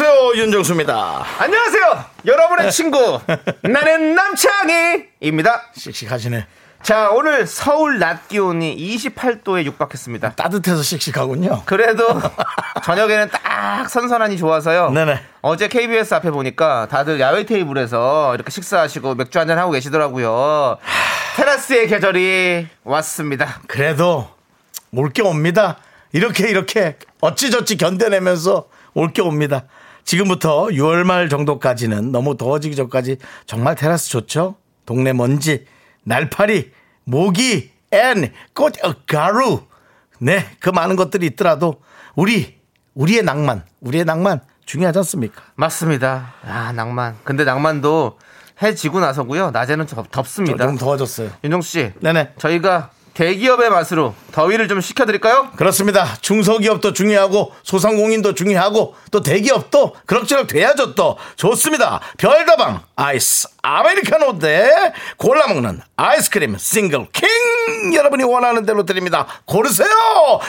안녕하세요 윤정수입니다. 안녕하세요, 여러분의 친구 나는 남창희입니다. 씩씩하시네. 자, 오늘 서울 낮 기온이 28도에 육박했습니다. 따뜻해서 씩씩하군요. 그래도 저녁에는 딱 선선하니 좋아서요. 네네. 어제 KBS 앞에 보니까 다들 야외 테이블에서 이렇게 식사하시고 맥주 한잔 하고 계시더라고요. 테라스의 계절이 왔습니다. 그래도 올 게 옵니다. 이렇게 이렇게 어찌저찌 견뎌내면서 올 게 옵니다. 지금부터 6월 말 정도까지는 너무 더워지기 전까지 정말 테라스 좋죠? 동네 먼지, 날파리, 모기, and, 꽃, 어, 가루. 네, 그 많은 것들이 있더라도 우리, 우리의 낭만, 우리의 낭만 중요하지 않습니까? 맞습니다. 아, 낭만. 근데 낭만도 해 지고 나서고요. 낮에는 덥, 덥습니다. 좀 더워졌어요. 윤정수 씨. 네네. 저희가 대기업의 맛으로 더위를 좀 식혀드릴까요? 그렇습니다. 중소기업도 중요하고 소상공인도 중요하고 또 대기업도 그럭저럭 돼야죠 또 좋습니다. 별다방 아이스 아메리카노 대 골라 먹는 아이스크림 싱글 킹 여러분이 원하는 대로 드립니다. 고르세요.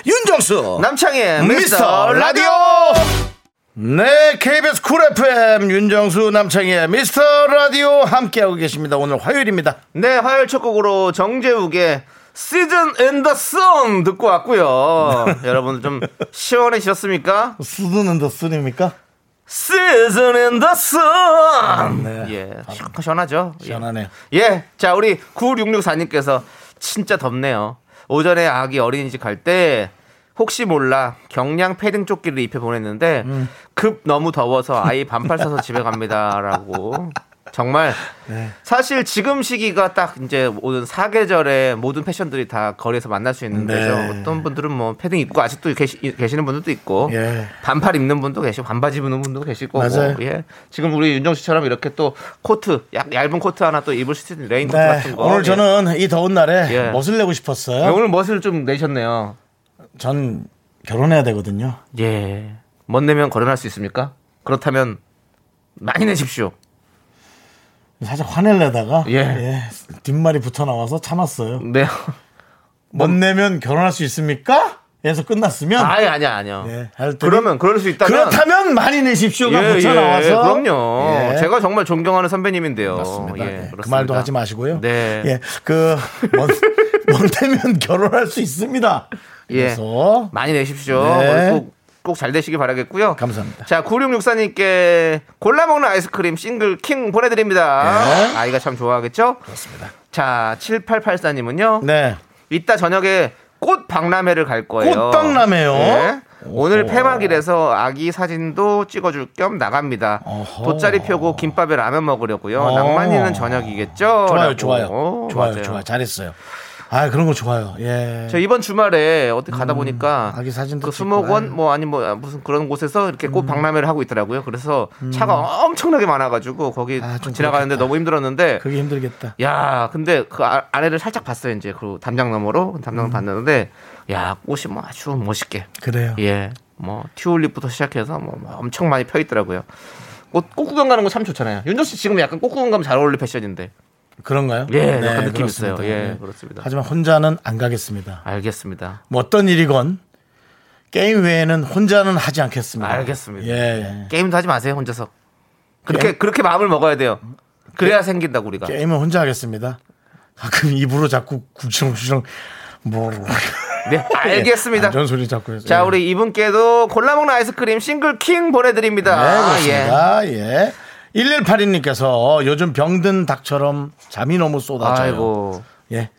윤정수 남창희의 미스터 라디오 네 KBS 쿨 FM 윤정수 남창희의 미스터 라디오 함께하고 계십니다. 오늘 화요일입니다. 네, 화요일 첫 곡으로 정재욱의 시즌 앤더 썬 듣고 왔고요. 여러분 좀 시원해지셨습니까? 더? 시즌 앤더 썬! 네. 예, 시원- 시원하죠? 예. 시원하네요. 예, 자, 우리 9664님께서 진짜 덥네요. 오전에 아기 어린이집 갈 때 혹시 몰라 경량 패딩 조끼를 입혀 보냈는데 음. 급 너무 더워서 아이 반팔 사서 집에 갑니다라고. 정말 네. 사실 지금 시기가 딱 이제 모든 사계절의 모든 패션들이 다 거리에서 만날 수 있는 네. 때죠. 어떤 분들은 뭐 패딩 입고 아직도 계시, 계시는 분들도 있고 예. 반팔 입는 분도 계시고 반바지 입는 분도 계시고 맞아요. 뭐, 예. 지금 우리 윤정수 씨처럼 이렇게 또 코트 약 얇은 코트 하나 또 입을 수 있는 레인 코트 네, 같은 거 오늘 예. 저는 이 더운 날에 예. 멋을 내고 싶었어요. 오늘 멋을 좀 내셨네요. 전 결혼해야 되거든요. 예. 멋 내면 결혼할 수 있습니까? 그렇다면 많이 내십시오. 살짝 화낼래다가 예. 예, 뒷말이 붙어 나와서 참았어요. 네. 못 내면 결혼할 수 있습니까? 에서 끝났으면 아니 아니야 아니요. 예, 그러면 그럴 수 있다면 그렇다면 많이 내십시오가 붙어 나와서 그럼요. 예. 제가 정말 존경하는 선배님인데요. 맞습니다. 예, 예, 그. 말도 하지 마시고요. 네. 예, 그 못, 못 내면 결혼할 수 있습니다. 예. 그래서 많이 내십시오. 네. 꼭꼭잘 되시길 바라겠고요. 감사합니다. 자, 9664님께 골라 먹는 아이스크림 싱글 킹 보내드립니다. 네. 아이가 참 좋아하겠죠? 그렇습니다. 자, 7884님은요. 네. 이따 저녁에 꽃 박람회를 갈 거예요. 꽃 박람회요? 네. 오늘. 폐막이라서 아기 사진도 찍어줄 겸 나갑니다. 어허. 돗자리 펴고 김밥에 라면 먹으려고요. 어. 낭만 있는 저녁이겠죠? 좋아요, 라고. 좋아요. 어, 좋아요, 맞아요. 좋아요. 잘했어요. 아, 그런 거 좋아요. 예. 저 이번 주말에 어디 가다 보니까 아기 사진도 그 수목원 아유. 뭐 아니 뭐 무슨 그런 곳에서 이렇게 꽃 박람회를 하고 있더라고요. 그래서 차가 엄청나게 많아가지고 거기 아, 좀 지나가는데. 너무 힘들었는데 그게 힘들겠다. 야 근데 그 아- 아래를 살짝 봤어요 이제 그 담장 너머로 음. 담장을 봤는데 야 꽃이 뭐 아주 멋있게 그래요. 예 뭐 튤립부터 시작해서 뭐 엄청 많이 펴 있더라고요. 꽃, 꽃 구경 가는 거 참 좋잖아요. 윤정 씨 지금 약간 꽃 구경 가면 잘 어울릴 패션인데. 그런가요? 예, 약간 느낌. 있어요. 예, 네. 그렇습니다. 하지만 혼자는 안 가겠습니다. 알겠습니다. 뭐 어떤 일이건 게임 외에는 혼자는 하지 않겠습니다. 알겠습니다. 예. 게임도 하지 마세요 혼자서. 그렇게 게임? 그렇게 마음을 먹어야 돼요. 그래야 생긴다고 우리가. 게임은 혼자 하겠습니다. 가끔 입으로 자꾸 구렁구렁 뭐 네, 알겠습니다. 안전 소리 자꾸 해서. 자, 예. 우리 이분께도 골라 먹는 아이스크림 싱글 킹 보내드립니다. 네, 예. 그렇습니다. 예. 1182님께서 요즘 병든 닭처럼 잠이 너무 쏟아져요. 아이고. 예.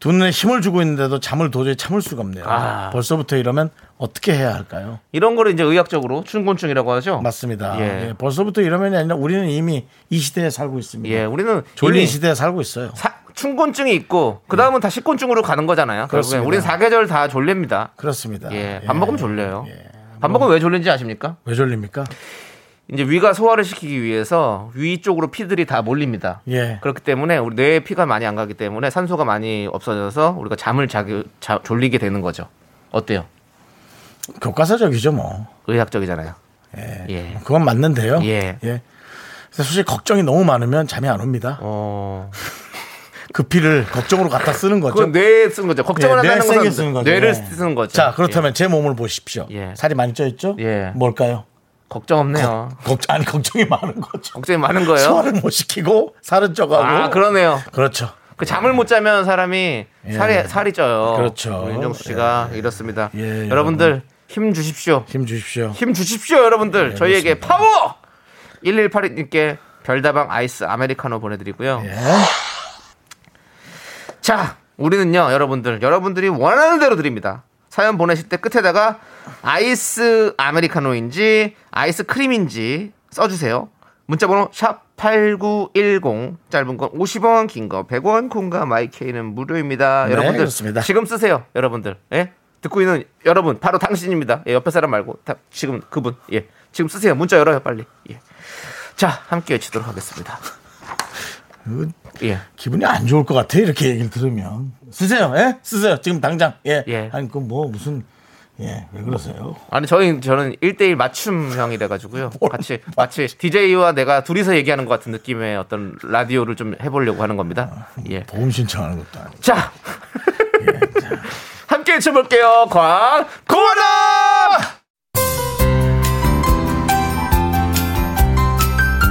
두 눈에 힘을 주고 있는데도 잠을 도저히 참을 수가 없네요. 아. 벌써부터 이러면 어떻게 해야 할까요? 이런 거를 이제 의학적으로 춘곤증이라고 하죠. 맞습니다. 예. 예, 벌써부터 이러면 아니라 우리는 이미 이 시대에 살고 있습니다. 예, 우리는 졸린 시대에 살고 있어요. 사- 춘곤증이 있고 그 다음은 다 식곤증으로 가는 거잖아요. 그렇습니다. 우린 사계절 다 졸립니다. 그렇습니다. 예, 밥 먹으면 졸려요. 예. 밥 먹으면 왜 졸린지 아십니까? 왜 졸립니까? 이제 위가 소화를 시키기 위해서 위 쪽으로 피들이 다 몰립니다. 예. 그렇기 때문에 우리 뇌에 피가 많이 안 가기 때문에 산소가 많이 없어져서 우리가 잠을 자기 자, 졸리게 되는 거죠. 어때요? 교과서적이죠 뭐. 의학적이잖아요. 예. 예. 그건 맞는데요. 예. 그래서 솔직히 걱정이 너무 많으면 잠이 안 옵니다. 어. 그 피를 걱정으로 갖다 쓰는 거죠. 그건 뇌에 쓰는 거죠. 걱정을 예, 뇌 한다는 것은 쓰는 거죠. 뇌를 예. 쓰는 거죠. 자, 그렇다면 제 몸을 보십시오. 예. 살이 많이 쪄 있죠? 예. 뭘까요? 걱정 없네요. 걱정 아니 걱정이 많은 거죠. 걱정이 많은 거예요. 소화를 못 시키고 살은 쪄가고. 아, 그러네요. 그렇죠. 그 잠을 못 자면 사람이 예. 살이 살이 쪄요. 그렇죠. 윤정수 씨가 이렇습니다. 예, 여러분들 힘 주십시오. 힘 주십시오. 힘 주십시오, 여러분들. 저희에게 파워! 1182님께 별다방 아이스 아메리카노 보내드리고요. 예. 자, 우리는요, 여러분들. 여러분들이 원하는 대로 드립니다. 사연 보내실 때 끝에다가 아이스 아메리카노인지 아이스 크림인지 써주세요. 문자번호 샵 8910 짧은 건 50원 긴 거 100원 콩과 마이케이는 무료입니다. 네, 여러분들 그렇습니다. 지금 쓰세요. 여러분들. 예? 듣고 있는 여러분 바로 당신입니다. 예, 옆에 사람 말고 다, 지금 그분. 예. 지금 쓰세요. 문자 열어요, 빨리. 예. 자, 함께 외치도록 하겠습니다. 그 예. 기분이 안 좋을 것 같아 이렇게 얘기를 들으면 쓰세요. 예? 쓰세요. 지금 당장. 예. 예. 아니 그 뭐 무슨 예, 왜 그러세요? 아니 저희 저는 1대1 맞춤형이래 가지고요. 같이 마치 DJ와 내가 둘이서 얘기하는 것 같은 느낌의 어떤 라디오를 좀 해보려고 하는 겁니다. 예. 보험 신청하는 것도 아니고. 자. 함께 외쳐볼게요. 광, 고마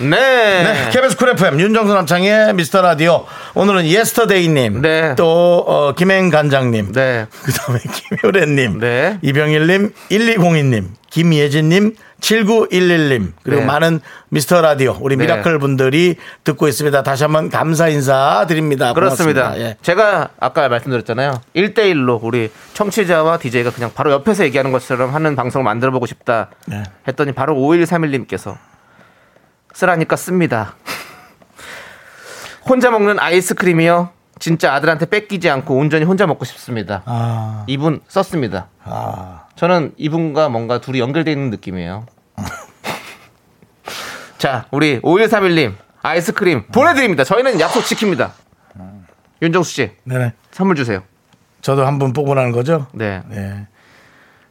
네. 네, KBS 쿨 FM 윤정수 남창희의 미스터 라디오 오늘은 예스터데이님 네. 또 어, 김행 간장님 네. 그 다음에 김효래님 네. 이병일님 1202님 김예진님 7911님 그리고 네. 많은 미스터 라디오 우리 네. 미라클 분들이 듣고 있습니다 다시 한번 감사 인사 드립니다 그렇습니다. 예. 제가 아까 말씀드렸잖아요. 1대1로 우리 청취자와 DJ가 그냥 바로 옆에서 얘기하는 것처럼 하는 방송을 만들어 보고 싶다 네. 했더니 바로 5131님께서 쓰라니까 씁니다. 혼자 먹는 아이스크림이요. 진짜 아들한테 뺏기지 않고 온전히 혼자 먹고 싶습니다. 아, 이분 썼습니다. 아, 저는 이분과 뭔가 둘이 연결되어 있는 느낌이에요. 자, 우리 5131님 아이스크림 보내드립니다. 저희는 약속 지킵니다. 윤정수 씨 네네. 선물 주세요. 저도 한 분 뽑으라는 거죠? 네. 네.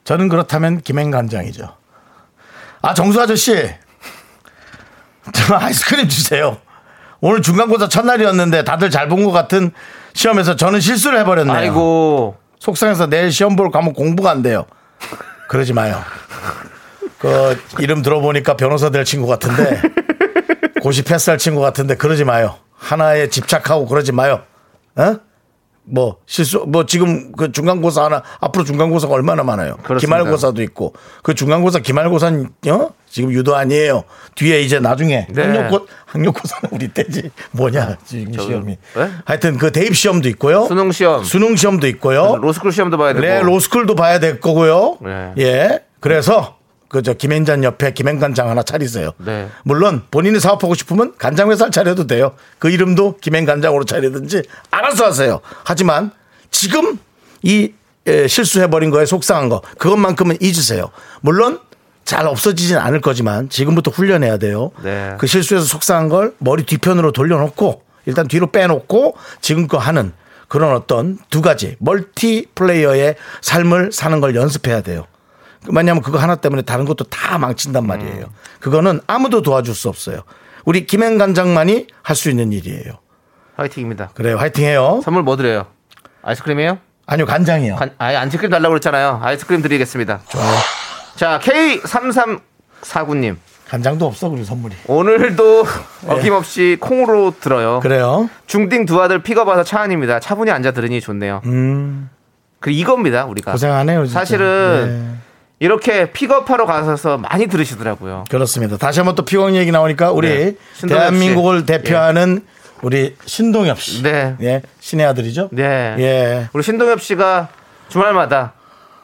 저는 그렇다면 김행 간장이죠. 아 정수 아저씨, 저 아이스크림 주세요. 오늘 중간고사 첫날이었는데 다들 잘 본 것 같은 시험에서 저는 실수를 해버렸네요. 아이고 속상해서 내일 시험 볼 과목 공부가 안 돼요. 그러지 마요. 그 이름 들어보니까 변호사 될 친구 같은데 고시 패스할 친구 같은데 그러지 마요. 하나에 집착하고 그러지 마요. 어? 뭐 실수 뭐 지금 그 중간고사 하나 앞으로 중간고사가 얼마나 많아요. 그렇습니다. 기말고사도 있고 그 중간고사 기말고사는 어? 지금 유도 아니에요. 뒤에 이제 나중에 네. 학력고 학력고사는 우리 때지 뭐냐 지금 저- 시험이. 네? 하여튼 그 대입 시험도 있고요. 수능 시험, 수능 시험도 있고요. 로스쿨 시험도 봐야 되고. 네, 로스쿨도 봐야 될 거고요. 네. 예. 그래서 그저 김행잔 옆에 김행간장 하나 차리세요. 네. 물론 본인이 사업하고 싶으면 간장 회사를 차려도 돼요. 그 이름도 김행간장으로 차리든지 알아서 하세요. 하지만 지금 이 에, 실수해버린 거에 속상한 거 그것만큼은 잊으세요. 물론 잘 없어지진 않을 거지만 지금부터 훈련해야 돼요. 네. 그 실수해서 속상한 걸 머리 뒤편으로 돌려놓고 일단 뒤로 빼놓고 지금껏 하는 그런 어떤 두 가지 멀티 플레이어의 삶을 사는 걸 연습해야 돼요. 왜냐하면 그거 하나 때문에 다른 것도 다 망친단 말이에요. 그거는 아무도 도와줄 수 없어요. 우리 김행간장만이 할 수 있는 일이에요. 화이팅입니다. 그래요. 화이팅해요. 선물 뭐 드려요? 아이스크림이에요? 아니요, 간장이요. 간, 아예 아이스크림 달라고 그랬잖아요. 아이스크림 드리겠습니다. 좋아요. 자, K3349님. 간장도 없어, 우리 선물이. 오늘도 어김없이 콩으로 들어요. 그래요. 중딩 두 아들 픽업와서 차 안입니다. 차분히 앉아 들으니 좋네요. 음. 그 이겁니다 우리가 고생하네요. 진짜. 사실은 네. 이렇게 픽업하러 가셔서 많이 들으시더라고요. 그렇습니다. 다시 한번 또 피공 얘기 나오니까 우리 네. 대한민국을 씨. 대표하는 우리 신동엽 씨. 네. 예. 신의 아들이죠? 네. 예. 우리 신동엽 씨가 주말마다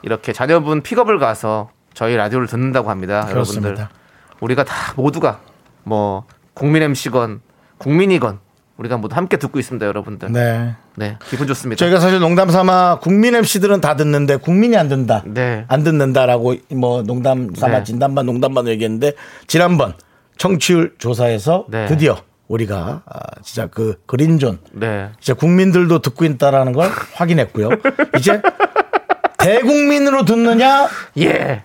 이렇게 자녀분 픽업을 가서 저희 라디오를 듣는다고 합니다. 그렇습니다. 여러분들 우리가 다 모두가 뭐 국민 MC건 국민이건 우리가 모두 함께 듣고 있습니다, 여러분들. 네, 네. 기분 좋습니다. 저희가 사실 농담 삼아 국민 MC들은 다 듣는데 국민이 안 듣는다. 네. 안 듣는다라고 뭐 농담 삼아 네. 진담반 농담반 얘기했는데 지난번 청취율 조사에서 네. 드디어 우리가 아, 진짜 그 그린존 네. 이제 국민들도 듣고 있다라는 걸 확인했고요. 이제 대국민으로 듣느냐 예.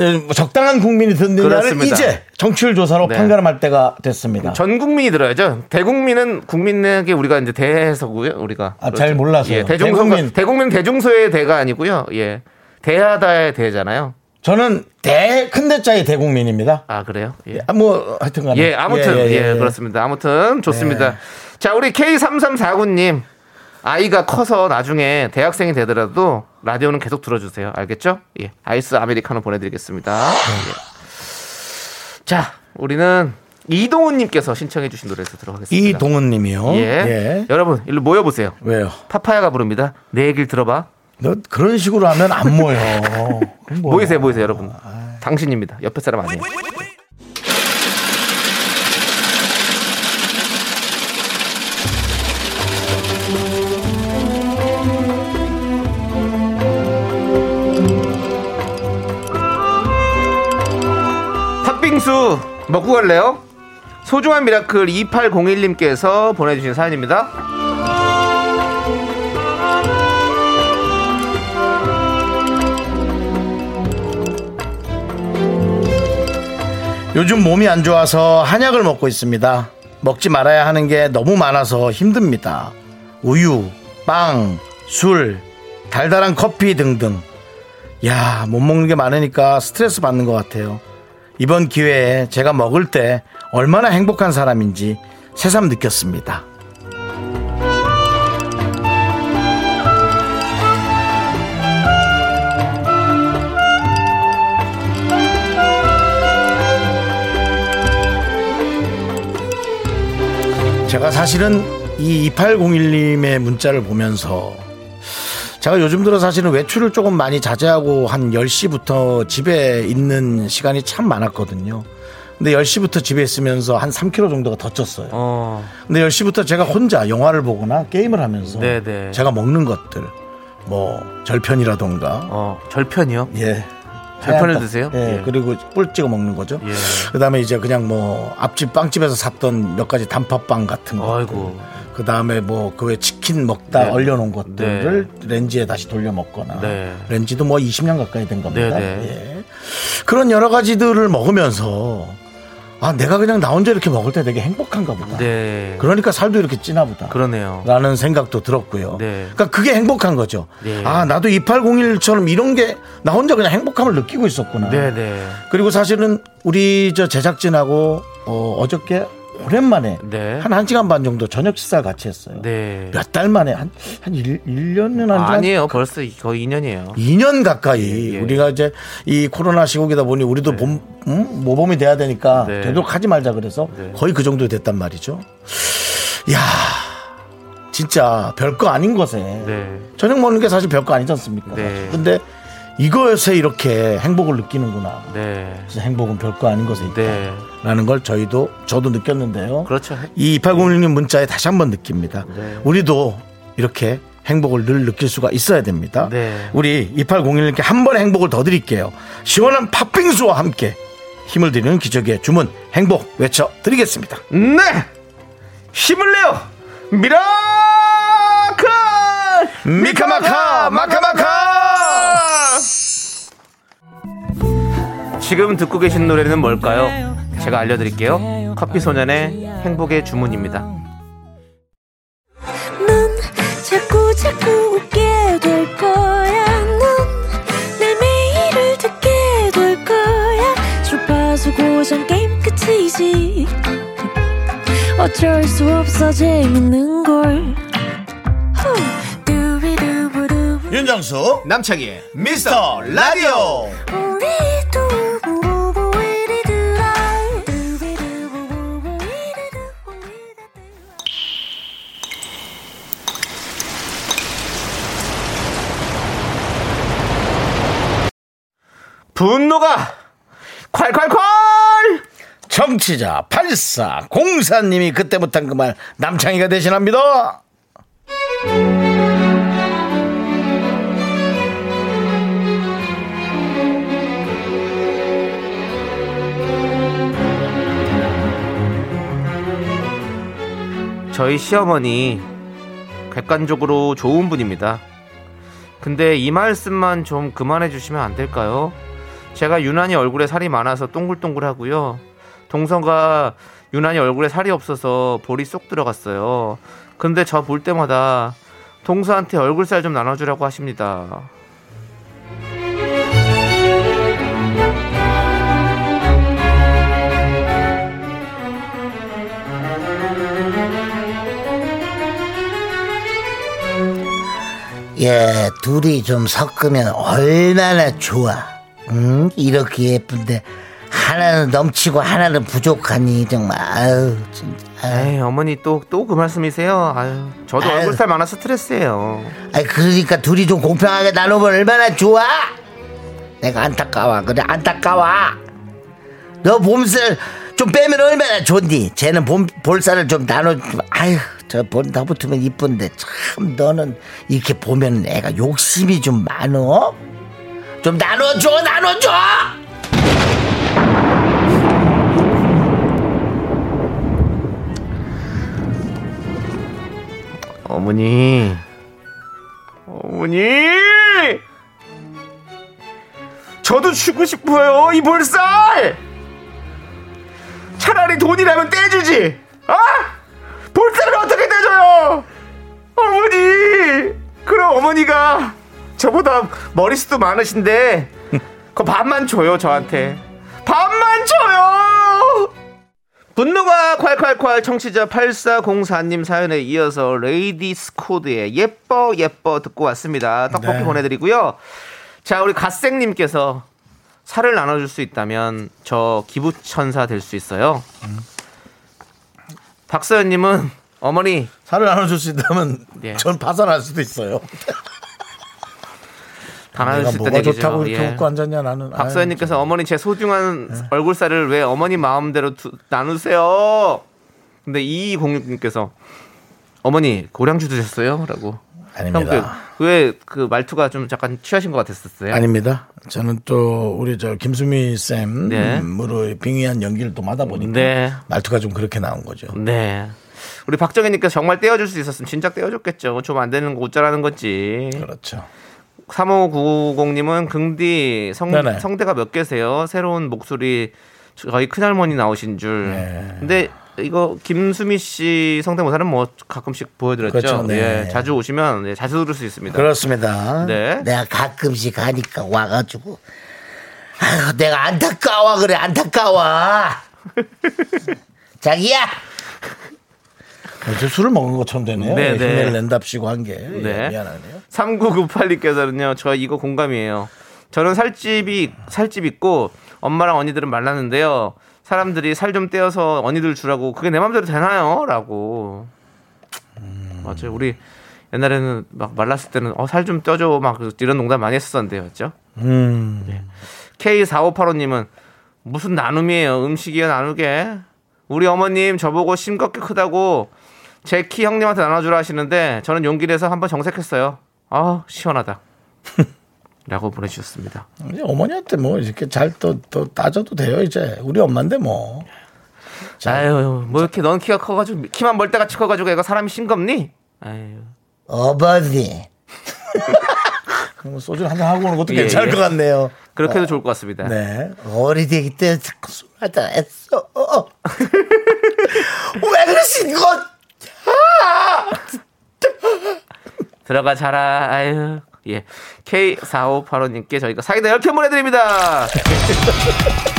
예, 뭐 적당한 국민이 그렇습니다. 이제 정치율 조사로 네. 판가름할 때가 됐습니다. 전 국민이 들어야죠. 대국민은 국민에게 우리가 이제 대해서고요. 우리가 아, 잘 몰라서요. 예, 대중소 대국민. 대국민 대중소의 대가 아니고요. 예. 대하다의 대잖아요. 저는 대 큰대자의 대국민입니다. 아 그래요? 예. 아, 뭐 하여튼간에 예, 아무튼 예, 그렇습니다. 아무튼 좋습니다. 예. 자, 우리 K3349님 아이가 커서 나중에 대학생이 되더라도 라디오는 계속 들어주세요. 알겠죠? 예, 아이스 아메리카노 보내드리겠습니다. 예. 자, 우리는 이동훈님께서 신청해주신 노래에서 들어가겠습니다. 이동훈님이요. 예. 예. 여러분 일로 모여보세요. 왜요? 파파야가 부릅니다. 내 얘기를 들어봐. 너 그런 식으로 하면 안 모여. 모이세요, 모이세요, 여러분. 당신입니다. 옆에 사람 아니에요. 팥빙수 먹고 갈래요? 소중한 미라클 2801님께서 보내주신 사연입니다. 요즘 몸이 안 좋아서 한약을 먹고 있습니다. 먹지 말아야 하는 게 너무 많아서 힘듭니다. 우유, 빵, 술, 달달한 커피 등등. 야, 못 먹는 게 많으니까 스트레스 받는 것 같아요. 이번 기회에 제가 먹을 때 얼마나 행복한 사람인지 새삼 느꼈습니다. 제가 사실은 이 2801님의 문자를 보면서 제가 요즘 들어 사실은 외출을 조금 많이 자제하고 한 10시부터 집에 있는 시간이 참 많았거든요. 근데 10시부터 집에 있으면서 한 3kg 정도가 더 쪘어요. 어, 근데 10시부터 제가 혼자 영화를 보거나 게임을 하면서 네네. 제가 먹는 것들 뭐 절편이라던가 어, 절편이요? 예. 절편을 드세요? 예, 예. 그리고 꿀 찍어 먹는 거죠. 예. 그다음에 이제 그냥 뭐 앞집 빵집에서 샀던 몇 가지 단팥빵 같은 거. 아이고. 그 다음에 뭐그외 치킨 먹다 네. 얼려놓은 것들을 렌지에 다시 돌려 먹거나 네. 렌지도 뭐 20년 가까이 된 겁니다. 네, 네. 예. 그런 여러 가지들을 먹으면서 아 내가 그냥 나 혼자 이렇게 먹을 때 되게 행복한가 보다. 네. 그러니까 살도 이렇게 찌나 보다. 그러네요. 라는 생각도 들었고요. 네. 그러니까 그게 행복한 거죠. 네. 아 나도 2801처럼 이런 게 나 혼자 그냥 행복함을 느끼고 있었구나. 그리고 사실은 우리 저 제작진하고 어, 어저께 오랜만에 네. 한 1시간 반 정도 저녁 식사를 같이 했어요. 네. 몇 달 만에 한, 한 1, 년은 안, 아니에요. 벌써 거의 2년이에요. 2년 가까이 예, 예. 우리가 이제 이 코로나 시국이다 보니 우리도 봄, 음? 모범이 돼야 되니까 네. 되도록 하지 말자 그래서 네. 거의 그 정도 됐단 말이죠. 야 진짜 별거 아닌 것에 네. 저녁 먹는 게 사실 별거 아니지 않습니까? 네. 근데 이것에 이렇게 행복을 느끼는구나. 네. 진짜 행복은 별거 아닌 것에 있다. 네. 라는 걸 저희도 저도 느꼈는데요. 그렇죠. 이 2806님 문자에 다시 한번 느낍니다. 네. 우리도 이렇게 행복을 늘 느낄 수가 있어야 됩니다. 네. 우리 2801님께 한 번의 행복을 더 드릴게요. 시원한 팥빙수와 함께 힘을 드리는 기적의 주문 행복 외쳐 드리겠습니다. 네! 힘을 내요! 미라클! 미카마카 마카마카 지금 듣고 계신 노래는 뭘까요? 제가 알려드릴게요. 커피 소년의 행복의 주문입니다. 넌 자꾸 자꾸 웃게 될 거야. 넌내 매일을 듣게 될 거야. 주파수 고정 게임 끝이지. 어쩔 수 없어 재밌는 걸. 윤정수 남창희의 미스터 라디오 분노가 콸콸콸! 정치자 8404님이 그때 못한 그 말 남창희가 대신합니다. 저희 시어머니 객관적으로 좋은 분입니다. 근데 이 말씀만 좀 그만해 주시면 안 될까요? 제가 유난히 얼굴에 살이 많아서 동글동글하고요. 동서가 유난히 얼굴에 살이 없어서 볼이 쏙 들어갔어요. 근데 저 볼 때마다 동서한테 얼굴살 좀 나눠주라고 하십니다. 예, 둘이 좀 섞으면 얼마나 좋아. 응? 이렇게 예쁜데 하나는 넘치고 하나는 부족하니 정말 아유 진짜. 아유. 에이 어머니 또 또 그 말씀이세요? 아유 저도 아유. 얼굴 살 많아 스트레스예요. 아이 그러니까 둘이 좀 공평하게 나누면 얼마나 좋아. 내가 안타까워 그래 안타까워. 너 몸살 좀 빼면 얼마나 좋니? 쟤는 봄, 볼살을 좀 나눠. 아유 저볼 나붙으면 이쁜데 참 너는 이렇게 보면 애가 욕심이 좀 많어. 좀 나눠줘 나눠줘. 어머니. 어머니! 저도 주고 싶어요 이 볼살! 차라리 돈이라면 떼주지! 아 볼살을 어떻게 떼줘요? 어머니! 그럼 어머니가 저보다 머리숱도 많으신데 그 반만 줘요 저한테 반만 줘요 분노가 콸콸콸 청취자 8404님 사연에 이어서 레이디스 코드의 예뻐 예뻐 듣고 왔습니다. 떡볶이 네. 보내드리고요. 자 우리 갓생님께서 살을 나눠줄 수 있다면 저 기부천사 될 수 있어요. 박서연님은 어머니 살을 나눠줄 수 있다면 예. 전 파산할 수도 있어요. 내가 수 뭐가. 좋다고 이렇게 예. 웃고 앉았냐 나는. 박서연님께서 어머니 제 소중한 네. 얼굴살을 왜 어머니 마음대로 두- 나누세요? 근데 2206님께서 어머니 고량주 드셨어요? 라고. 아닙니다. 왜그 말투가 좀 잠깐 취하신 것 같았었어요? 아닙니다. 저는 또 우리 저 김수미 네. 쌤으로 빙의한 연기를 또 마다 보니까 네. 말투가 좀 그렇게 나온 거죠. 네. 우리 박정희님께서 정말 떼어줄 수 있었으면 진작 떼어줬겠죠. 좀 안 되는 거 어쩌라는 건지. 그렇죠. 3590님은 긍디 성, 네네. 성대가 몇 개세요? 새로운 목소리 저희 큰할머니 나오신 줄. 네. 근데 이거 김수미 씨 성대모사는 뭐 가끔씩 보여드렸죠. 그렇죠, 네. 예, 자주 오시면 네, 자주 들을 수 있습니다. 그렇습니다. 네. 내가 가끔씩 가니까 와가지고 아유 내가 안타까워 그래 안타까워 자기야 이제 술을 먹은 것처럼 되네요. 네, 네. 흉내를 낸답시고 한 게. 네. 예, 미안하네요. 3998님께서는요, 저 이거 공감이에요. 저는 살집이, 살집 있고, 엄마랑 언니들은 말랐는데요. 사람들이 살 좀 떼어서 언니들 주라고, 그게 내 맘대로 되나요? 라고. 맞아요. 우리 옛날에는 막 말랐을 때는, 어, 살 좀 떼줘. 막 이런 농담 많이 했었는데요. 맞죠? 음. K4585님은 무슨 나눔이에요. 음식이야 나누게. 우리 어머님 저보고 싱겁게 크다고 제 키 형님한테 나눠주라 하시는데 저는 용기 내서 한번 정색했어요. 아 시원하다. 라고 보내주셨습니다. 이제 어머니한테 뭐 이렇게 잘 또 또 따져도 돼요 이제 우리 엄마인데 뭐. 자. 아유 뭐 이렇게 넌 키가 커가지고 키만 멀때같이 커가지고 애가 사람이 싱겁니? 아유 그럼 소주 한잔 하고 오는 것도 예, 괜찮을 예. 것 같네요. 그렇게 해도 좋을 것 같습니다. 네. 어리되기 때문에 자꾸 술 한잔 했어 왜 그러신 것 들어가 자라. 아유 예 K4585님께 저희가 사이다 10캔 보내드립니다.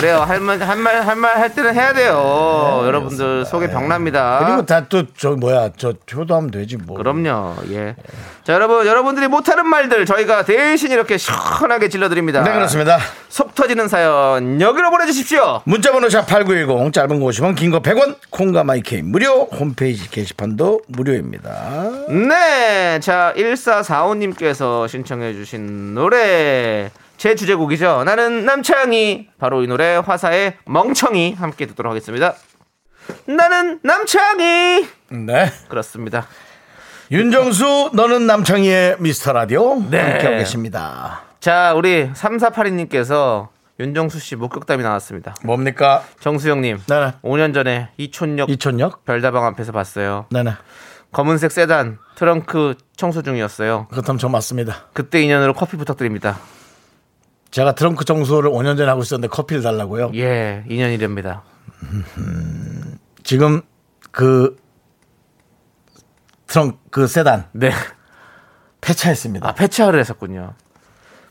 그래요. 할 말, 할 말, 할 말 할 때는 해야 돼요. 여러분들 속에 병납니다. 네, 그리고 다 또 저 뭐야 저 효도하면 되지 뭐. 그럼요. 예. 자, 여러분, 여러분들이 못하는 말들 저희가 대신 이렇게 시원하게 질러드립니다. 네 그렇습니다. 속 터지는 사연 여기로 보내주십시오. 문자번호 샵 8910 짧은 거 50원 긴 거 100원 콩과 마이케이 무료 홈페이지 게시판도 무료입니다. 네. 자, 1445님께서 신청해주신 노래. 제 주제곡이죠. 나는 남창희. 바로 이 노래 화사의 멍청이 함께 듣도록 하겠습니다. 나는 남창희. 네. 그렇습니다. 윤정수 너는 남창희의 미스터 라디오 네. 함께하고 계십니다. 자, 우리 3482님께서 윤정수 씨 목격담이 나왔습니다. 뭡니까? 정수영님. 네네. 5년 전에 이촌역 이촌역? 별다방 앞에서 봤어요. 네네. 검은색 세단 트렁크 청소 중이었어요. 그렇다면 저 맞습니다. 그때 인연으로 커피 부탁드립니다. 제가 트렁크 청소를 5년 전에 하고 있었는데 커피를 달라고요. 예, 인연이랍니다. 지금 그 트렁크 그 세단 네. 폐차했습니다. 아, 폐차를 했었군요.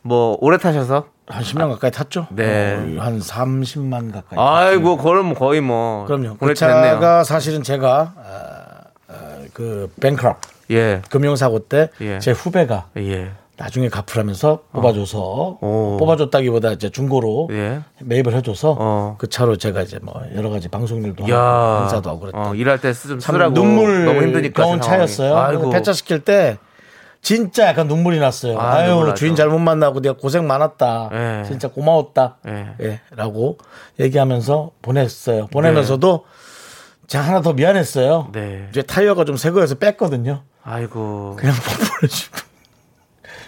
뭐 오래 타셔서? 한 10년 가까이 탔죠? 네. 어, 한 30만 가까이. 아이고, 그럼 거의 뭐 그럼요. 그. 차가 사실은 제가 아, 아, 그 뱅크럽 예. 금융사고 때 예. 제 후배가 예. 나중에 갚으라면서 뽑아줘서 오. 뽑아줬다기보다 이제 중고로 예. 매입을 해줘서 어. 그 차로 제가 이제 뭐 여러 가지 방송 일도 야. 하고 행사도 하고 그랬다. 어, 일할 때좀참 쓰라고 눈물 너무 힘드니까 상황이. 차였어요. 폐차 시킬 때 진짜 약간 눈물이 났어요. 아, 아, 유 눈물. 주인 잘못 만나고 내가 고생 많았다. 예. 진짜 고마웠다. 예. 예, 라고 얘기하면서 보냈어요. 보내면서도 제가 하나 더 미안했어요. 네. 이제 타이어가 좀 새 거여서 뺐거든요. 아이고. 그냥 보내주고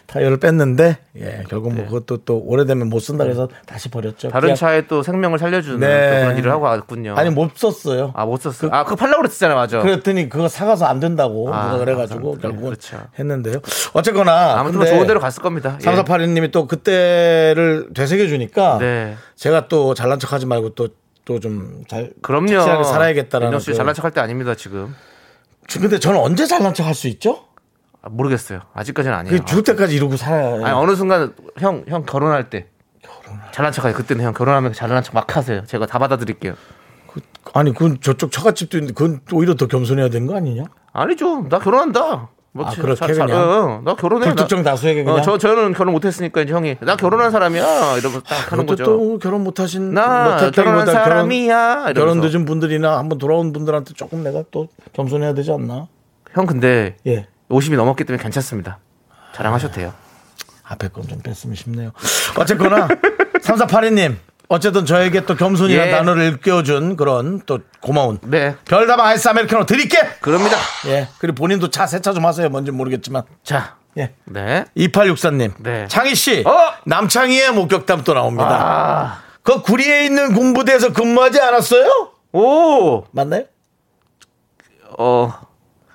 타이어를 뺐는데 예, 결국 뭐 그것도 또 오래되면 못 쓴다 그래서 다시 버렸죠. 다른 차에 또 생명을 살려주는 네. 또 그런 일을 하고 왔군요. 아니 못 썼어요. 아, 못 썼어. 아, 그거 팔라고 그랬잖아요, 맞아. 그랬더니 그거 사가서 안 된다고 아, 누가 그래가지고 감사합니다. 결국은 그렇죠. 했는데요. 어쨌거나 아무튼 근데 좋은 데로 갔을 겁니다. 예. 삼사팔이님이 또 그때를 되새겨 주니까 네. 제가 또 잘난 척하지 말고 또 또 좀잘 그럼요. 살아야겠다라는 윤정 씨 그- 잘난 척할 때 아닙니다, 지금. 근데 저는 언제 잘난 척할 수 있죠? 아, 모르겠어요. 아직까지는 아니에요. 그 죽을 때까지 이러고 살아야 아니, 어느 순간 형, 형 결혼할 때. 잘난 척 하요 그때는 형 결혼하면 잘난 척 막 하세요. 제가 다 받아드릴게요. 아니 그건 저쪽 처갓집도 있는데 그건 오히려 더 겸손해야 되는 거 아니냐? 아니죠. 나 결혼한다. 뭐 아, 지- 그렇게 자- 그냥? 어, 어, 나 결혼해. 불특정 나- 다수에게 그냥 어, 저 저는 결혼 못했으니까 이제 형이 나 결혼한 사람이야 이러면서 딱 하는 거죠. 또 결혼 못하신 나 결혼한 결혼- 사람이야. 결혼 이러면서. 늦은 분들이나 한번 돌아온 분들한테 조금 내가 또 겸손해야 되지 않나? 형 근데 예. 50이 넘었기 때문에 괜찮습니다. 자랑하셔도 돼요. 앞에 건 좀 뺐으면 싶네요. 어쨌거나 3482님 어쨌든 저에게 또 겸손이라는 예. 단어를 일깨워준 그런 또 고마운 네, 별다방 아이스 아메리카노 드릴게. 그럽니다. 예. 그리고 본인도 차 세차 좀 하세요. 뭔지 모르겠지만. 자, 예. 네. 2864님. 네. 창희 씨. 어! 남창희의 목격담 또 나옵니다. 아, 그 구리에 있는 군부대에서 근무하지 않았어요? 오, 맞나요? 어,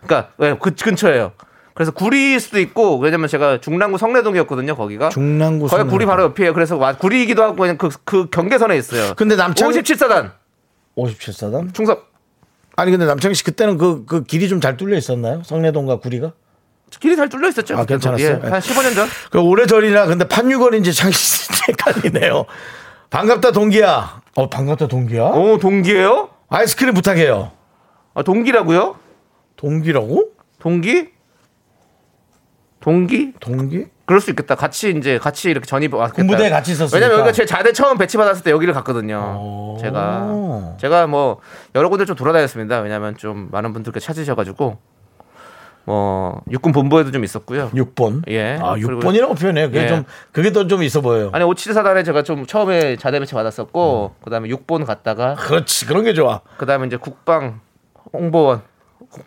그러니까 왜그 근처예요. 그래서 구리일 수도 있고 왜냐면 제가 중랑구 성내동이었거든요. 거기가 중랑구 거기 구리. 바로 옆이에요. 그래서 와- 구리이기도 하고 그냥 그, 그 경계선에 있어요. 근데 남창희 57사단 57사단? 충성 아니 근데 남창희 씨 그때는 그, 그 길이 좀 잘 뚫려 있었나요? 성내동과 구리가? 길이 잘 뚫려 있었죠. 아. 괜찮았어요? 예, 한 15년 전. 그 오래전이라 근데 판유건인지 창희 씨 헷갈리네요. 반갑다 동기야. 어 반갑다 동기야? 오 동기예요? 아이스크림 부탁해요. 아, 동기라고요? 동기라고? 동기? 동기? 동기? 그럴 수 있겠다. 같이 이제 같이 이렇게 전입 왔겠다. 군부대에 같이 있었으니까. 왜냐면 여기가 제 자대 처음 배치 받았을 때 여기를 갔거든요. 오. 제가 제가 뭐 여러 군데 좀 돌아다녔습니다. 왜냐면 좀 많은 분들께 찾으셔가지고 뭐 육군 본부에도 좀 있었고요. 6번. 예. 아, 그리고- 6번이라고 표현해요. 그게 예. 좀 그게 더 좀 있어 보여요. 아니 574단에 제가 좀 처음에 자대 배치 받았었고 그다음에 6본 갔다가 그렇지. 그런 게 좋아. 그다음에 이제 국방 홍보원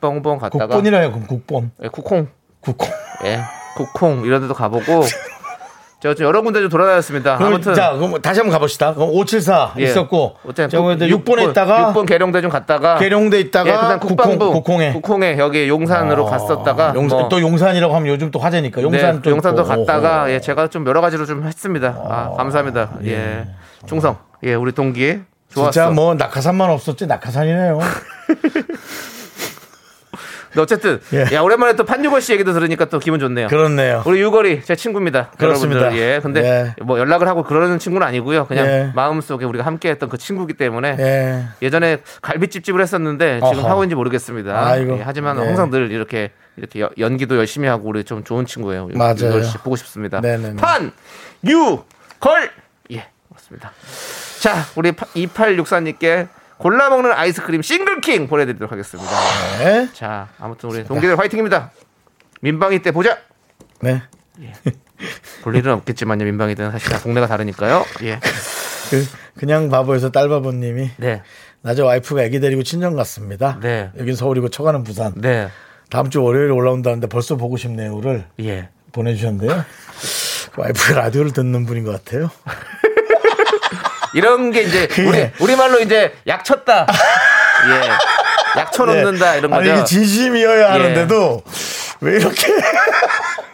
홍보원 갔다가 국번이라 해요. 그럼 국번. 예, 국홍 국번. 예 국홍 이런 데도 가보고 제가 좀 여러 군데 좀 돌아다녔습니다. 그럼 아무튼 자, 그럼 다시 한번 가봅시다. 그럼 574 예. 있었고, 어쨌든 저거 국- 6번에 육본- 있다가, 육본 계룡대 좀 갔다가 계룡대 있다가, 예, 그다음 국방부 국홍, 국홍에. 국홍에 여기 용산으로 갔었다가 용산, 뭐 또 용산이라고 하면 요즘 또 화제니까. 용산 네, 또 용산도 있고. 갔다가 오호. 예, 제가 좀 여러 가지로 좀 했습니다. 아, 감사합니다. 예. 충성. 예, 우리 동기 좋았어. 진짜 뭐 낙하산만 없었지 낙하산이네요. 근데 어쨌든 예. 야 오랜만에 또 판유걸 씨 얘기도 들으니까 또 기분 좋네요. 그렇네요. 우리 유걸이 제 친구입니다. 그렇습니다. 여러분들. 예. 근데 뭐 연락을 하고 그러는 친구는 아니고요. 그냥 예. 마음속에 우리가 함께했던 그 친구기 때문에 예. 예전에 갈비집집을 했었는데 지금 어허. 하고 있는지 모르겠습니다. 아이고. 예, 하지만 예. 항상 늘 이렇게 이렇게 여- 연기도 열심히 하고 우리 좀 좋은 친구예요. 맞아요. 유걸 씨 보고 싶습니다. 네네네. 판, 유, 걸. 예, 맞습니다. 자, 우리 2864님께 골라 먹는 아이스크림 싱글킹 보내드리도록 하겠습니다. 네. 자, 아무튼 우리 동기들 화이팅입니다. 민방위 때 보자. 네. 볼 일은 없겠지만요. 민방위 때는 사실 다 동네가 다르니까요. 예, 그, 그냥 바보에서 딸바보님이 네, 낮에 와이프가 애기 데리고 친정 갔습니다. 네. 여긴 서울이고 처가는 부산. 네, 다음 주 월요일에 올라온다는데 벌써 보고 싶네요를 예. 보내주셨는데요. 와이프가 라디오를 듣는 분인 것 같아요. 이런 게 이제 예. 우리 우리 말로 이제 약 쳤다. 예, 약 쳐 놓는다 이런 아니, 거죠. 이게 진심이어야 예. 하는데도 왜 이렇게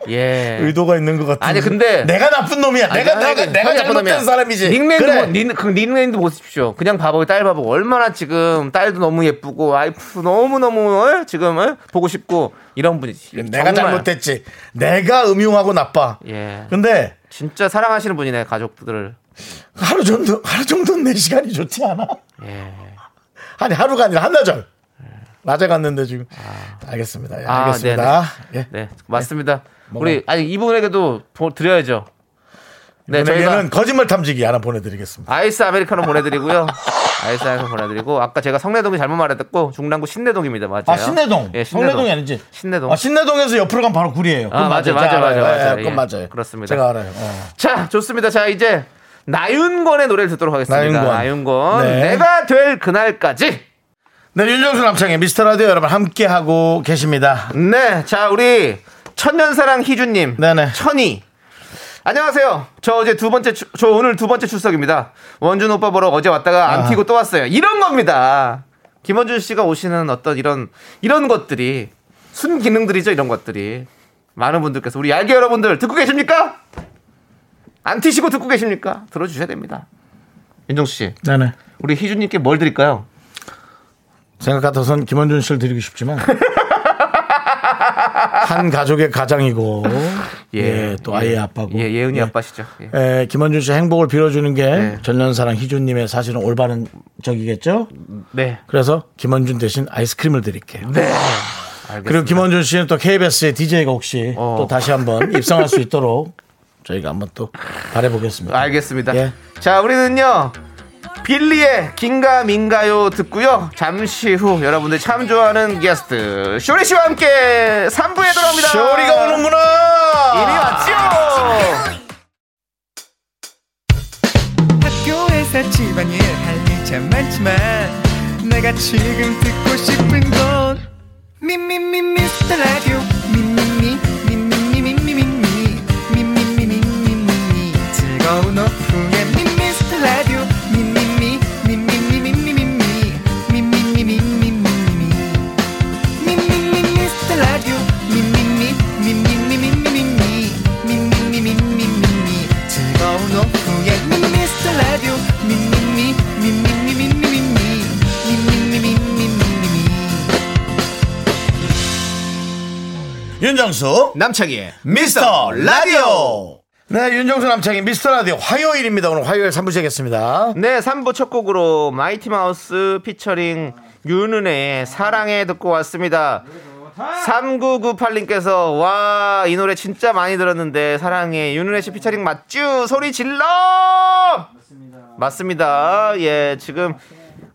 예. 의도가 있는 것 같은 아니, 근데- 내가 나쁜 놈이야. 아니, 내가 내가 형이- 내가 형이 잘못된 나쁜 놈이야. 사람이지. 닉네임도 그래. 보- 닉, 그 닉네임도 보십시오. 그냥 바보 딸 바보 얼마나 지금 딸도 너무 예쁘고 와이프 너무 너무 지금 어? 보고 싶고 이런 분이지. 내가 정말. 잘못됐지. 내가 음흉하고 나빠. 예. 근데 진짜 사랑하시는 분이네 가족들을. 하루 정도 하루 정도는 내 시간이 좋지 않아? 예. 아니 하루가 아니라 한나절. 낮에 갔는데 지금 알겠습니다. 예, 아, 알겠습니다. 예. 네 맞습니다. 우리 아니 이분에게도 보- 드려야죠. 네 저희는 거짓말 탐지기 하나 보내드리겠습니다. 아이스 아메리카노 보내드리고요. 아이스 아메리카노 보내드리고 아까 제가 성내동이 잘못 말했고 중랑구 신내동입니다. 맞아요. 아 신내동. 예, 신내동. 성내동이 아니지. 신내동. 아, 신내동에서 옆으로 가면 바로 구리예요. 아, 맞아, 맞아, 제가 맞아. 맞아. 예, 예. 그건 맞아요. 그렇습니다. 제가 알아요. 어. 자, 좋습니다. 자, 이제 나윤권의 노래를 듣도록 하겠습니다. 나윤권. 나윤권. 네. 내가 될 그날까지. 네, 윤정수 남창의 미스터 라디오 여러분 함께 하고 계십니다. 네, 자, 우리 천년사랑 희주님. 네네. 천이. 안녕하세요. 저 어제 두 번째, 출- 저 오늘 두 번째 출석입니다. 원준 오빠 보러 어제 왔다가 안. 튀고 또 왔어요. 이런 겁니다. 김원준 씨가 오시는 어떤 이런, 이런 것들이 순기능들이죠, 이런 것들이. 많은 분들께서 우리 얄개 여러분들 듣고 계십니까? 안 튀시고 듣고 계십니까? 들어주셔야 됩니다. 윤정수 씨, 네네. 우리 희준님께 뭘 드릴까요? 생각 같아선 김원준 씨를 드리고 싶지만 한 가족의 가장이고 예, 또 아이의 아빠고 예, 예은이 예. 아빠시죠. 예. 에, 김원준 씨 행복을 빌어주는 게 네. 전년사랑 희준님의 사실은 올바른 적이겠죠. 네. 그래서 김원준 대신 아이스크림을 드릴게요. 네. 알겠습니다. 그리고 김원준 씨는 또 KBS의 DJ가 혹시 어. 또 다시 한번 입성할 수 있도록 저희가 한번 또 바래보겠습니다. 알겠습니다. 예. 자, 우리는요. 빌리의 긴가 민가요 듣고요. 잠시 후 여러분들 참 좋아하는 게스트 쇼리 씨와 함께 3부에 돌아옵니다. 쇼리가 오는구나. 이리 왔죠. 학교에서 집안일 할일참 많지만 내가 지금 듣고 싶은 건 미미미 미스터 라디오 미미미 윤정수 남창희의 미스터 라디오. 네, 윤정수 남창희의 미스터 라디오 화요일입니다. 오늘 화요일 3부 시작했습니다. 네, 3부 첫 곡으로 마이티 마우스 피처링 윤은혜의 사랑해 듣고 왔습니다. 3998님께서 와, 이 노래 진짜 많이 들었는데 사랑해 윤은혜 씨 피처링 맞쥬? 소리 질러! 맞습니다. 예, 지금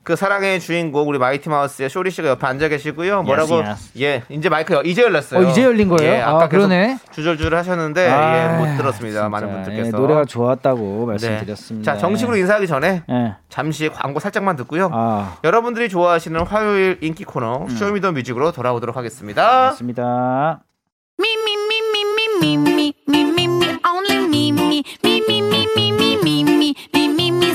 그 사랑의 주인공 우리 마이티 마우스의 쇼리 씨가 옆에 앉아 계시고요. 뭐라고? 예, 이제 마이크 여- 이제 열렸어요. 어, 이제 열린 거예요? 예, 아, 아까 계속 그러네. 주절주절 하셨는데 아, 예, 못 들었습니다. 진짜. 많은 분들께서. 예, 노래가 좋았다고 네. 말씀드렸습니다. 자, 정식으로 인사하기 전에 예. 잠시 광고 살짝만 듣고요. 아, 여러분들이 좋아하시는 화요일 인기 코너 쇼미더 뮤직으로 돌아오도록 하겠습니다. 맞습니다. Me, only me,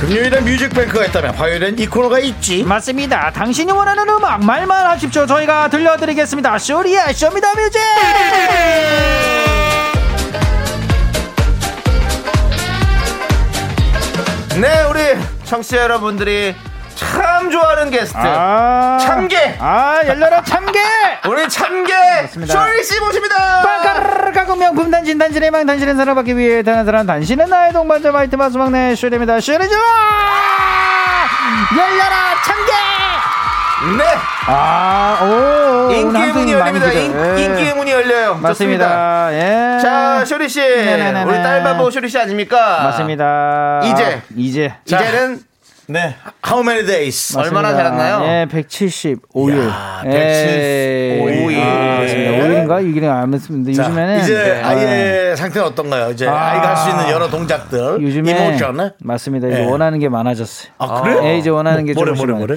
금요일에 뮤직뱅크가 있다면 화요일엔 이 코너가 있지 맞습니다. 당신이 원하는 음악 말만 하십시오. 저희가 들려드리겠습니다. 쇼리의 Show Me the Music. 네 우리 청취자 여러분들이 참 좋아하는 게스트 아, 참개 아 열려라 참개. 우리 참개 맞습니다. 쇼리 씨 모십니다 빵가르르 가구 명품 단신 단신의 망 단신의 사랑받기 위해 태어난 단신은 나의 동반자 마이트 마스 막내 쇼리입니다. 쇼리 좋아. 열려라 참개. 네 아, 오, 오 인기의 문이 열립니다 인, 예. 인기의 문이 열려요. 맞습니다. 예. 자 쇼리 씨 네네네네. 우리 딸바보 쇼리 씨 아닙니까 맞습니다. 이제. 이제 자. 이제는 네 How many days 얼마나 잘했나요? 예, 175일. 야, 175일. 예. 아, 맞습니다. 예. 5일인가 6일인가 아무튼 자, 요즘에는 이제 네. 아이의 상태는 어떤가요? 이제 아. 아이가 할 수 있는 여러 동작들 요즘에 이모션 맞습니다. 이제 예. 원하는 게 많아졌어요. 아 그래요? 예, 이제 원하는 게 뭐래 뭐래. 뭐래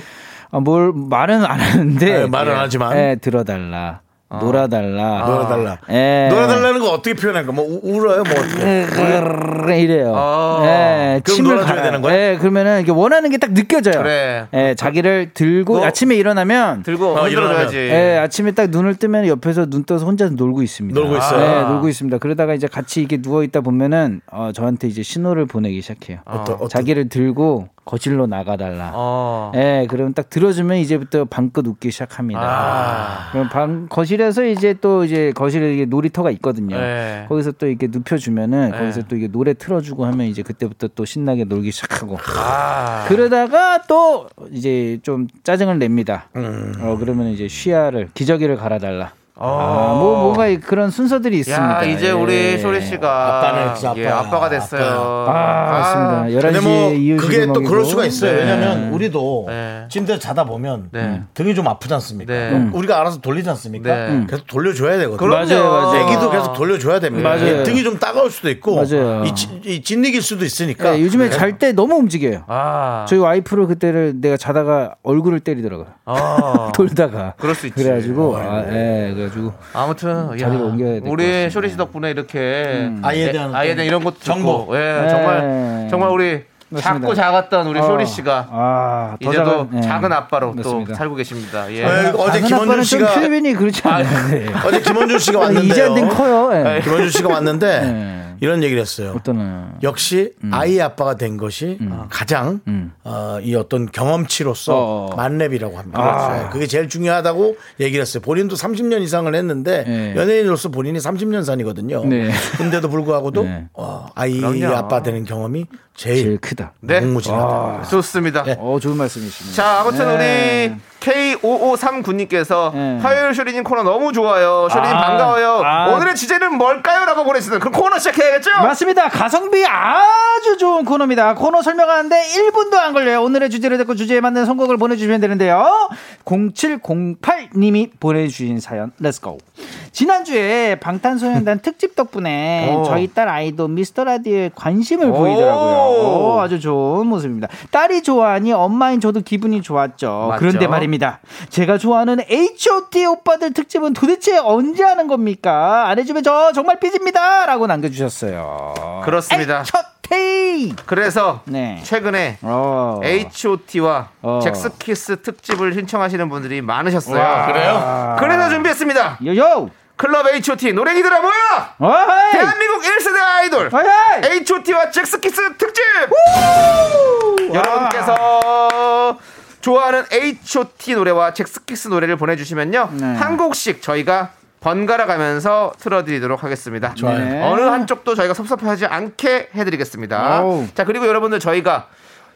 아, 뭘 말은 안 하는데 네, 말은 안 하지만. 예, 들어달라. 놀아달라. 놀아달라 예. 놀아달라는 거 어떻게 표현할까 뭐 우- 울어요 뭐 어떻게 으르르르 이래요. 어. 예, 그럼 침을 놀아줘야 갈아요. 되는 거야? 예, 그러면은 이게 원하는 게 딱 느껴져요. 그래. 예, 자기를 들고 뭐? 아침에 일어나면 들고 어, 흔들어줘야지 예, 아침에 딱 눈을 뜨면 옆에서 눈 떠서 혼자 놀고 있습니다. 놀고 있어요? 네, 놀고 있습니다. 그러다가 이제 같이 이게 누워 있다 보면은 어, 저한테 이제 신호를 보내기 시작해요. 어떤- 어떤- 자기를 들고 거실로 나가달라. 어. 예, 그럼 딱 들어주면 이제부터 방긋 웃기 시작합니다. 아. 그럼 방 거실에서 이제 또 이제 거실에 이게 놀이터가 있거든요. 네. 거기서 또 이렇게 눕혀주면은 네. 거기서 또 이게 노래 틀어주고 하면 이제 그때부터 또 신나게 놀기 시작하고. 아. 그러다가 또 이제 좀 짜증을 냅니다. 음. 어 그러면 이제 쉬야를 기저귀를 갈아달라. 어. 아, 뭐 뭔가 그런 순서들이 있습니다. 야 이제 우리 예. 쇼리 씨가 아빠는 진짜 예. 아빠가 됐어요. 아, 맞습니다. 근데 11시에 뭐 이유식을 그게 또 먹이고. 그럴 수가 있어요. 네. 왜냐면 우리도 네. 침대 자다 보면 네. 등이 좀 아프지 않습니까? 네. 그럼 우리가 알아서 돌리지 않습니까? 네. 계속 돌려줘야 되거든요. 맞아요, 맞아요. 애기도 계속 돌려줘야 됩니다. 맞아요. 등이 좀 따가울 수도 있고 맞아요. 이, 찌- 이 찐익일 수도 있으니까 예, 요즘에 잘 때 너무 움직여요. 아. 저희 와이프를 그때를 내가 자다가 얼굴을 때리더라고요. 어. 돌다가. 그럴 수 있지. 그래가지고 아, 예, 그래가지고 아무튼 자리를 야, 옮겨야 될것 우리. 쇼리 씨 덕분에 이렇게 아이에 예, 대한 아이에 대한 이런 것도 정보. 정보 예, 네. 정말 정말 우리 맞습니다. 작고 작았던 우리 어, 쇼리 씨가 아, 더 이제도 작은- 예. 작은 아빠로 맞습니다. 또 살고 계십니다. 예. 네, 어제 김원준 씨가 표현이 그렇지 않아요. 어제 김원준 씨가 아니, 왔는데요. 이제 안된 커요. 예. 김원준 씨가 왔는데 네. 이런 얘기를 했어요. 어떤 역시 아이 아빠가 된 것이 가장 음. 어, 이 어떤 경험치로서 어. 만렙이라고 합니다. 아. 네, 그게 제일 중요하다고 얘기를 했어요. 본인도 30년 이상을 했는데 네. 연예인으로서 본인이 30년 산이거든요. 네. 근데도 불구하고도 네. 어, 아이 그럼요. 아빠 되는 경험이 제일, 제일 크다. 네. 무궁무진하다. 좋습니다. 어, 좋은 말씀이십니다. 자, 아무튼 네. 우리 K5539님께서 네. 화요일 쇼리님 코너 너무 좋아요. 쇼리님 아, 반가워요. 아. 오늘의 주제는 뭘까요? 라고 보내주시는 그 코너 시작해야겠죠? 맞습니다. 가성비 아주 좋은 코너입니다. 코너 설명하는데 1분도 안 걸려요. 오늘의 주제를 듣고 주제에 맞는 선곡을 보내주시면 되는데요. 0708님이 보내주신 사연, Let's go. 지난주에 방탄소년단 특집 덕분에 오. 저희 딸 아이도 미스터 라디오에 관심을 오. 보이더라고요. 오, 아주 좋은 모습입니다. 딸이 좋아하니 엄마인 저도 기분이 좋았죠. 맞죠. 그런데 말입니다. 제가 좋아하는 H.O.T 오빠들 특집은 도대체 언제 하는 겁니까? 안 해주면 저 정말 삐집니다. 라고 남겨주셨어요. 그렇습니다. H.O.T! 그래서 네. 최근에 어. H.O.T.와 어. 잭스키스 특집을 신청하시는 분들이 많으셨어요. 와. 그래요? 그래서 준비했습니다. 요요! 클럽 H.O.T. 노래기들아 모여! 어이! 대한민국 1세대 아이돌 어이! H.O.T.와 잭스키스 특집! 여러분께서 좋아하는 H.O.T. 노래와 잭스키스 노래를 보내주시면요. 네. 한 곡씩 저희가 번갈아 가면서 틀어드리도록 하겠습니다. 좋아요. 네. 어느 한쪽도 저희가 섭섭해하지 않게 해드리겠습니다. 오우. 자 그리고 여러분들 저희가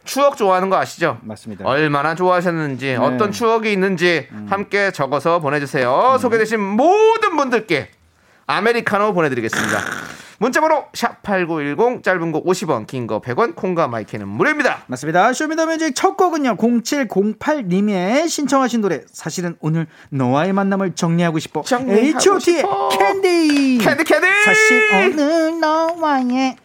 추억 좋아하는 거 아시죠? 맞습니다. 얼마나 좋아하셨는지 어떤 추억이 있는지 음. 함께 적어서 보내주세요. 소개되신 모든 분들께 아메리카노 보내드리겠습니다. 문자번호 샵8910 짧은 거 50원 긴 거 100원 콩과 마이케이는 무료입니다. 맞습니다. Show Me the Music 첫 곡은요. 0708님의 신청하신 노래. 사실은 오늘 너와의 만남을 정리하고 싶어. 정리하고 H.O.T의 싶어. 캔디. 캔디 캔디 사실 오늘 너와의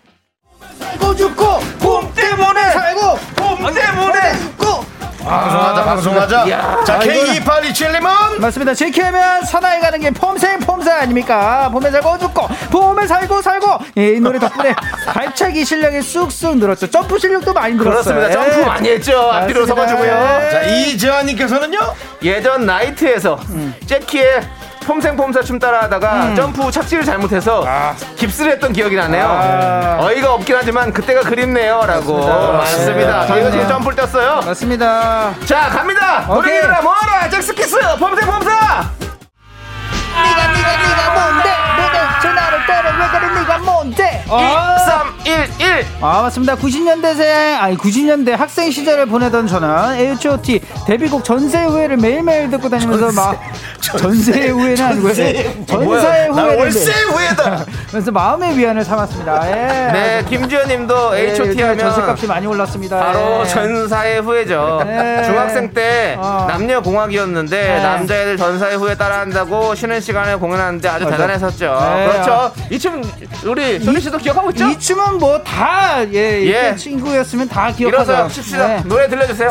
살고 죽고 봄 때문에 살고 봄 때문에 죽고 방송하자, 방송하자. 야. 자, 아, 이거는- K2827님은 맞습니다. 제키하면 사나이 가는 게 폼생 폼사 아닙니까? 봄에 살고 죽고 봄에 살고 살고 예, 이 노래 덕분에 발차기 실력이 쑥쑥 늘었죠. 점프 실력도 많이 늘었어요. 그렇습니다. 점프 예. 많이 했죠. 앞뒤로. 서가지고요. 자, 이재환님께서는요? 예전 나이트에서 재키의 폼생폼사 춤 따라하다가 점프 착지를 잘못해서 깁스를 했던 기억이 나네요. 아. 어이가 없긴 하지만 그때가 그립네요. 라고. 맞습니다. 맞습니다. 네. 저희가 지금 네. 점프를 떴어요. 맞습니다. 자, 갑니다. 오케이. 노래들아 뭐하라. 잭스키스 폼생폼사. 네가 네가 네가 뭔데? 내가 전화를 때려 왜 그래 네가 뭔데? 아, 2311. 아 맞습니다. 90년대생 아니 90년대 학생 시절을 보내던 저는 H.O.T 데뷔곡 전세 후회를 매일매일 듣고 다니면서 막 전세 후회는 아니고요. 전사의 나 후회를 월세 매- 후회다. 그래서 마음의 위안을 삼았습니다. 예. 네, 김주현 님도 예, H.O.T 하면 전세값이 많이 올랐습니다. 바로 예. 전사의 후예죠. 네. 중학생 때 어. 남녀 공학이었는데 네. 남자애들 전사의 후예 따라한다고 쉬는 시간에 공연하는데 아주 맞아. 대단했었죠. 네. 그렇죠. 이 춤 우리 조리 씨도 기억하고 있죠? 이 춤은 뭐다 예, 예. 예. 친구였으면 다 기억하죠. 일어서 칩시다. 네. 노래 들려주세요.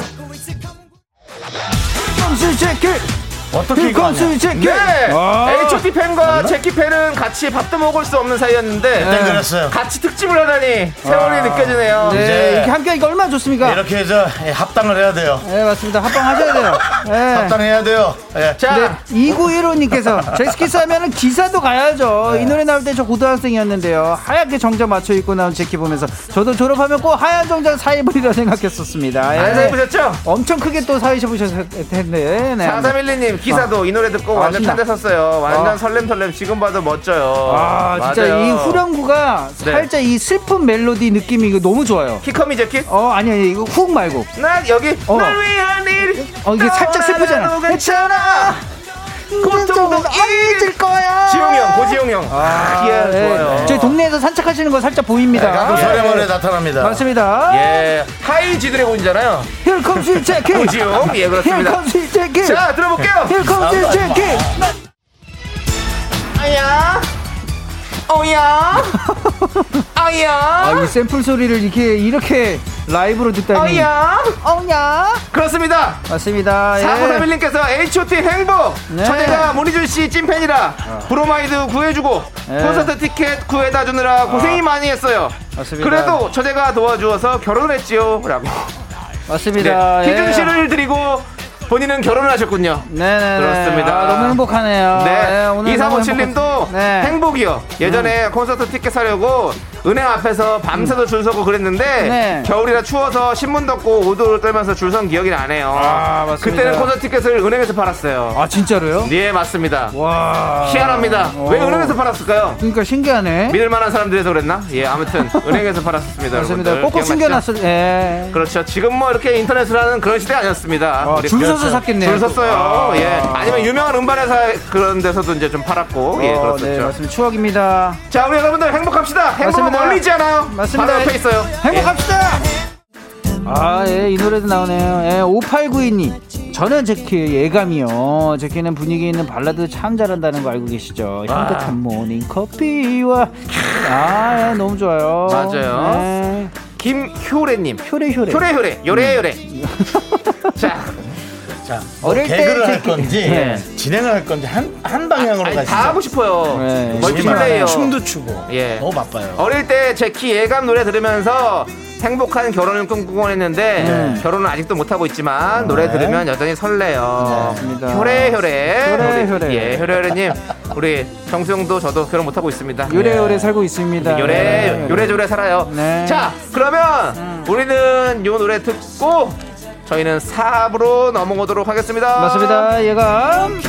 어떻게 이거 하냐? 컴스 제키. 네. 아. H.O.T 팬과 제키 팬은 같이 밥도 먹을 수 없는 사이였는데 네, 그랬어요. 같이 특집을 하다니 세월이 느껴지네요. 네, 이제- 이렇게 함께 하니까 얼마나 좋습니까? 이렇게 해서 예, 합당을 해야 돼요. 네, 맞습니다. 합방하셔야 돼요. 네. 합당해야 돼요. 예. 자, 네, 2915님께서 제스키스 하면은 기사도 가야죠. 이 노래 나올 때 저 고등학생이었는데요. 하얗게 정장 맞춰 입고 나온 제키 보면서 저도 졸업하면 꼭 하얀 정장 사 입으리라 생각했었습니다. 예. 안 사입으셨죠? 엄청 크게 또 사입으셨을 텐데. 네. 4312님 기사도 이 노래 듣고 아, 완전 신나. 탄대 섰어요. 완전 아. 설렘설렘 지금 봐도 멋져요. 아, 진짜 맞아요. 이 후렴구가 네. 살짝 이 슬픈 멜로디 느낌이 이거 너무 좋아요. 키커미 재킷? 어, 아니, 아니, 이거 훅 말고. 난 여기 어. 날 위한 일 어, 이게 살짝 슬프잖아. 괜찮아 고통도 잊을 거야. 지용 형 고지용 형 아, 예, 좋아요 저희 동네에서 산책하시는 거 살짝 보입니다. 가끔 예. 설레머리 나타납니다. 맞습니다. 예 하이 지 드래곤이잖아요 Here comes the Jackie. 고지용 예 Here 그렇습니다 comes the Jackie. 자 들어볼게요 Here comes the Jackie. 아야 어야 아야 아, 이 샘플 소리를 이렇게 이렇게 라이브로 듣다니. 어야 어야. 그렇습니다 맞습니다. 예. 4931님께서 H.O.T 행복 네. 처제가 문희준 씨 찐팬이라 브로마이드 구해주고 네. 콘서트 티켓 구해다 주느라 고생이 많이 했어요 맞습니다. 그래도 처제가 도와주어서 결혼했지요 라고 맞습니다. 네. 예. 희준 씨를 드리고 본인은 결혼을 하셨군요 네네. 그렇습니다. 아, 너무 행복하네요. 예, 네, 2357님도 행복했- 네. 행복이요. 예전에 콘서트 티켓 사려고 은행 앞에서 밤새도 줄 서고 그랬는데 네. 겨울이라 추워서 신문 덮고 오도를 떨면서 줄 선 기억이 나네요. 아, 맞습니다. 그때는 콘서트 티켓을 은행에서 팔았어요. 아 진짜로요? 네, 맞습니다. 와. 희한합니다. 왜 오. 은행에서 팔았을까요? 그러니까 신기하네. 믿을 만한 사람들에서 그랬나? 예, 아무튼 은행에서 팔았습니다. 맞습니다. 꼭꼭? 숨겨놨을. 예. 그렇죠. 지금 뭐 이렇게 인터넷을 하는 그런 시대 아니었습니다. 아, 우리 줄서 서 그렇죠. 샀겠네요. 줄 섰어요. 아. 예. 아니면 유명한 음반 회사 그런 데서도 이제 좀 팔았고. 예, 어, 그렇죠. 네, 맞습니다. 추억입니다. 자, 우리 여러분들 행복합시다. 행복은 맞습니다. 멀리 있지 않아요. 맞습니다. 바로 옆에 있어요. 행복합시다. 아, 예, 이 노래도 나오네요. 예, 5892님. 저는 젝키 예감이요. 젝키는 분위기 있는 발라드 참 잘한다는 거 알고 계시죠? 향긋한 모닝 커피와 아, 예, 너무 좋아요. 맞아요. 네. 예. 김효래님. 효래 효래. 효래 효래. 요래 요래. 자, 자, 뭐 어릴 때 개그를 할 이렇게- 건지 네. 진행을 할 건지 한, 한 방향으로 아니, 가시죠. 다 하고 싶어요. 네. 멀티플레이어. 춤도 추고. 예. 너무 바빠요. 어릴 때 제키 예감 노래 들으면서 행복한 결혼을 꿈꾸곤 했는데 네. 결혼은 아직도 못 하고 있지만 노래 들으면 여전히 설레요. 맞습니다. 효래 효래. 효래, 효래. 예, 효래 효래님. 우리 정수영도 저도 결혼 못 하고 있습니다. 요래 요래 살고 있습니다. 요래 네. 요래 조래 살아요. 네. 자 그러면 우리는 요 노래 듣고 저희는 4부로 넘어오도록 하겠습니다. 맞습니다. 예감.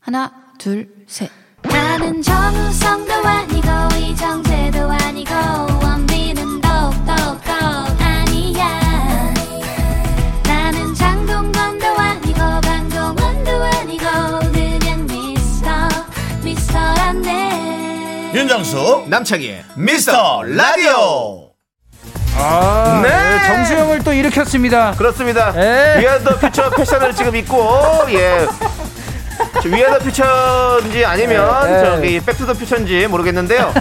하나, 둘, 셋. 나는 정우성도 아니고 이정재도 아니고 원빈은 더욱더 아니야 나는 장동건도 아니고 강동원도 아니고 그냥 미스터 미스터란데 윤정수 남창희의 미스터 라디오 아, 네. 네, 정수영을 또 일으켰습니다. 그렇습니다. 에. We are the future 패션을 지금 입고 예. 위아더 퓨처인지 아니면 네. 저기 Back to the Future인지 모르겠는데요.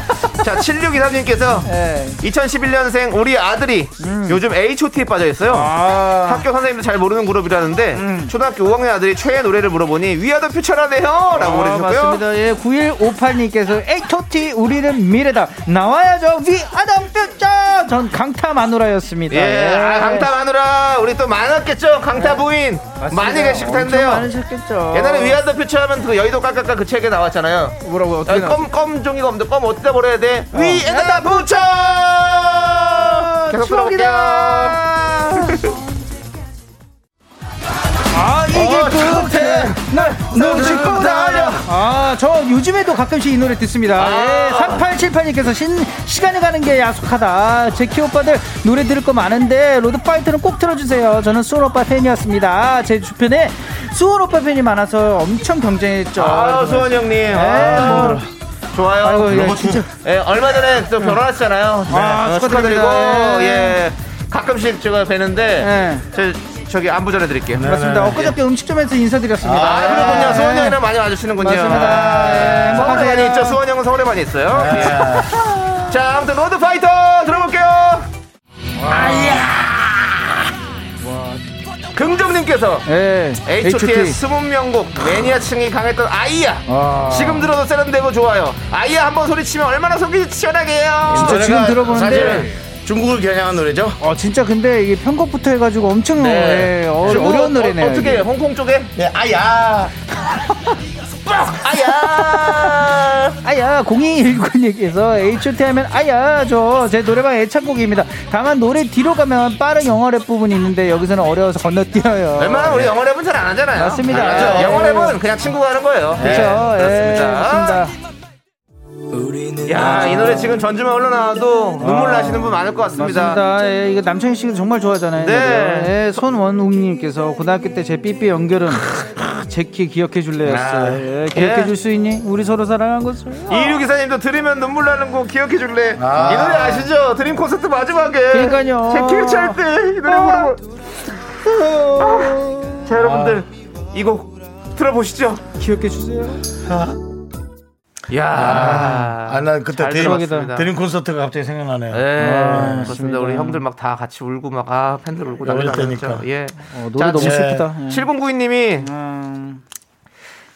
자, 7623님께서 네. 2011년생 우리 아들이 요즘 H.O.T에 빠져 있어요. 아, 학교 선생님도 잘 모르는 그룹이라는데 초등학교 5학년 아들이 최애 노래를 물어보니 We are the future라네요 라고 아, 보내주셨고요 맞습니다. 예, 9158님께서 H.O.T 우리는 미래다. 나와야죠. 위 아담 뼈짜. 전 강타 마누라였습니다. 예, 아, 강타 마누라 우리 또 많았겠죠 강타 부인 많이 계실 텐데요 많으셨겠죠. 옛날에 위아더 퓨처 하면 그 여의도 깔깔깔 그 책에 나왔잖아요 뭐라고 어떻게 아, 껌, 껌 종이가 없는데 껌 어디다 버려야 돼? 위에다 붙여! 계속 들어볼게요. 아 이게 어, 끝에 널 짚고 달려 아저 요즘에도 가끔씩 이 노래 듣습니다. 예, 3878님께서 신, 시간이 가는 게 야속하다. 제키 오빠들 노래 들을 거 많은데 Road Fighter는 꼭 틀어주세요. 저는 수원 오빠 팬이었습니다. 제 주변에 수원 오빠 팬이 많아서 엄청 경쟁했죠. 아, 수원 형님. 네, 아, 뭐. 좋아요. 아이고 예, 진짜 예, 얼마 전에 또 결혼하셨잖아요. 아, 어. 축하드리고, 예. 예. 가끔씩 제가 뵈는데, 예. 저, 저기 안부 전해드릴게요. 맞습니다 엊그저께 음식점에서 인사드렸습니다 아, 그렇군요. 예. 수원 형이랑 많이 와주시는군요. 맞습니다. 예, 서울에 행복하세요. 많이 있죠. 수원 형은 서울에 많이 있어요. 예. 자, 아무튼 Road Fighter 들어볼게요. 긍정님께서 예, H.O.T의 숨은 명곡 매니아층이 강했던 아이야 아. 지금 들어도 세련되고 좋아요 아이야 한번 소리치면 얼마나 속이 시원하게 해요 진짜 지금 들어보는데 사실 중국을 겨냥한 노래죠. 어 진짜 근데 이게 편곡부터 해가지고 엄청 네. 예, 어, 어려운 노래네요. 어. 해요 홍콩 쪽에 네, 아야. 아야 아야 0219님께서 H.O.T 하면 아야 저 제 노래방 애창곡입니다. 다만 노래 뒤로 가면 빠른 영어 랩 부분이 있는데 여기서는 어려워서 건너뛰어요. 웬만하면 우리 영어 랩은 잘 안 하잖아요 맞습니다. 맞죠? 예. 영어 랩은 그냥 친구가 하는 거예요 그렇죠. 네, 예, 그렇습니다 맞습니다. 야 이 노래 지금 전주만 흘러나와도 눈물 나시는 분 많을 것 같습니다 맞습니다. 예, 이거 남창희 씨가 정말 좋아하잖아요. 네. 예, 손원웅님께서 고등학교 때 제 삐삐 연결은 제키 기억해 줄래였어요. 아, 예, 기억해 예. 줄수 있니? 우리 서로 사랑한 것을. 이유 기사님도 들으면 눈물 나는 거 기억해 줄래? 이 노래 아시죠? 드림 콘서트 마지막에 그러니까요. 제 기억할 때이 노래 부르고 자 여러분들 이 곡 들어보시죠. 기억해 주세요. 야, 아, 난 그때 잘 드림, 들어봤습니다. 드림 콘서트가 갑자기 생각나네요. 네, 아, 그렇습니다. 우리 형들 막 다 같이 울고 막 아 팬들 울고 난리 났죠. 예. 어, 노래 너무 자, 슬프다. 예. 7092님이 음,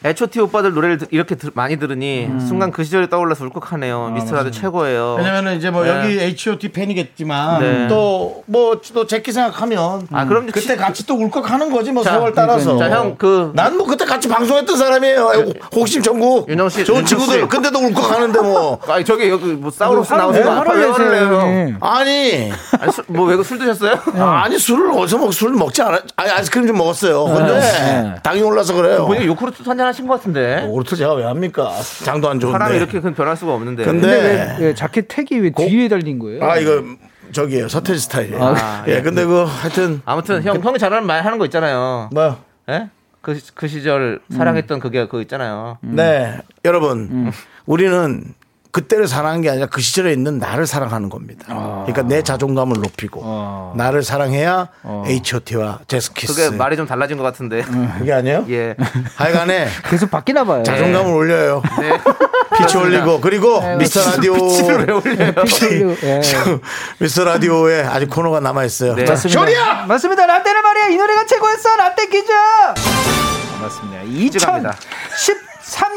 H.O.T 오빠들 노래를 들- 이렇게 들- 많이 들으니 순간 그 시절이 떠올라서 울컥하네요. 미스터라드 최고예요. 왜냐면은 이제 뭐 네. 여기 H.O.T 팬이겠지만 네. 또뭐또 제키 생각하면 아, 그럼 그때 치- 같이 또 울컥하는 거지 뭐 자, 세월 따라서. 자, 형, 그- 난 뭐 그때 같이 방송했던 사람이에요. 호심 전국. 윤정 씨, 좋은 친구들. 씨. 근데도 울컥하는데 뭐. 아니 저기 여기 뭐 화를 나오세요? 화를 왜 내세요, 화를 내요? 형님. 아니 뭐왜술 드셨어요? 아니 술을 어디서 먹술 먹지 않아? 아니 아이스크림 좀 먹었어요. 근데 네. 당이 올라서 그래요. 보니까 요크루트 한잔 하신 것 같은데. 오르트 제가 왜 합니까? 장도 안 좋은데. 사람이 이렇게 큰 변할 수가 없는데. 근데 근데 왜 예, 자켓 택이 왜 뒤에 달린 거예요? 아 이거 저기예요 서태지 스타일이에요. 아, 예, 예. 근데 그 하여튼 아무튼 형 형이 잘하는 말 하는 거 있잖아요. 뭐 예? 그, 그 시절 사랑했던 그게 그거 있잖아요. 네, 여러분, 음. 우리는 그때를 사랑한 게 아니라 그 시절에 있는 나를 사랑하는 겁니다. 아. 그러니까 내 자존감을 높이고 나를 사랑해야 H.O.T.와 젝스키스. 그게 말이 좀 달라진 것 같은데. 그게 아니에요? 예. 하여간에 계속 바뀌나 봐요. 자존감을 올려요. 네. 피치 올리고 그리고 미스터 라디오 피치를 왜 올려요? 예. 미스터 라디오에 아직 코너가 남아 있어요. 네. 자, 맞습니다. 쇼리야! 맞습니다. 라떼는 말이야. 이 노래가 최고였어. 라떼 퀴즈. 맞습니다. 퀴즈 갑니다.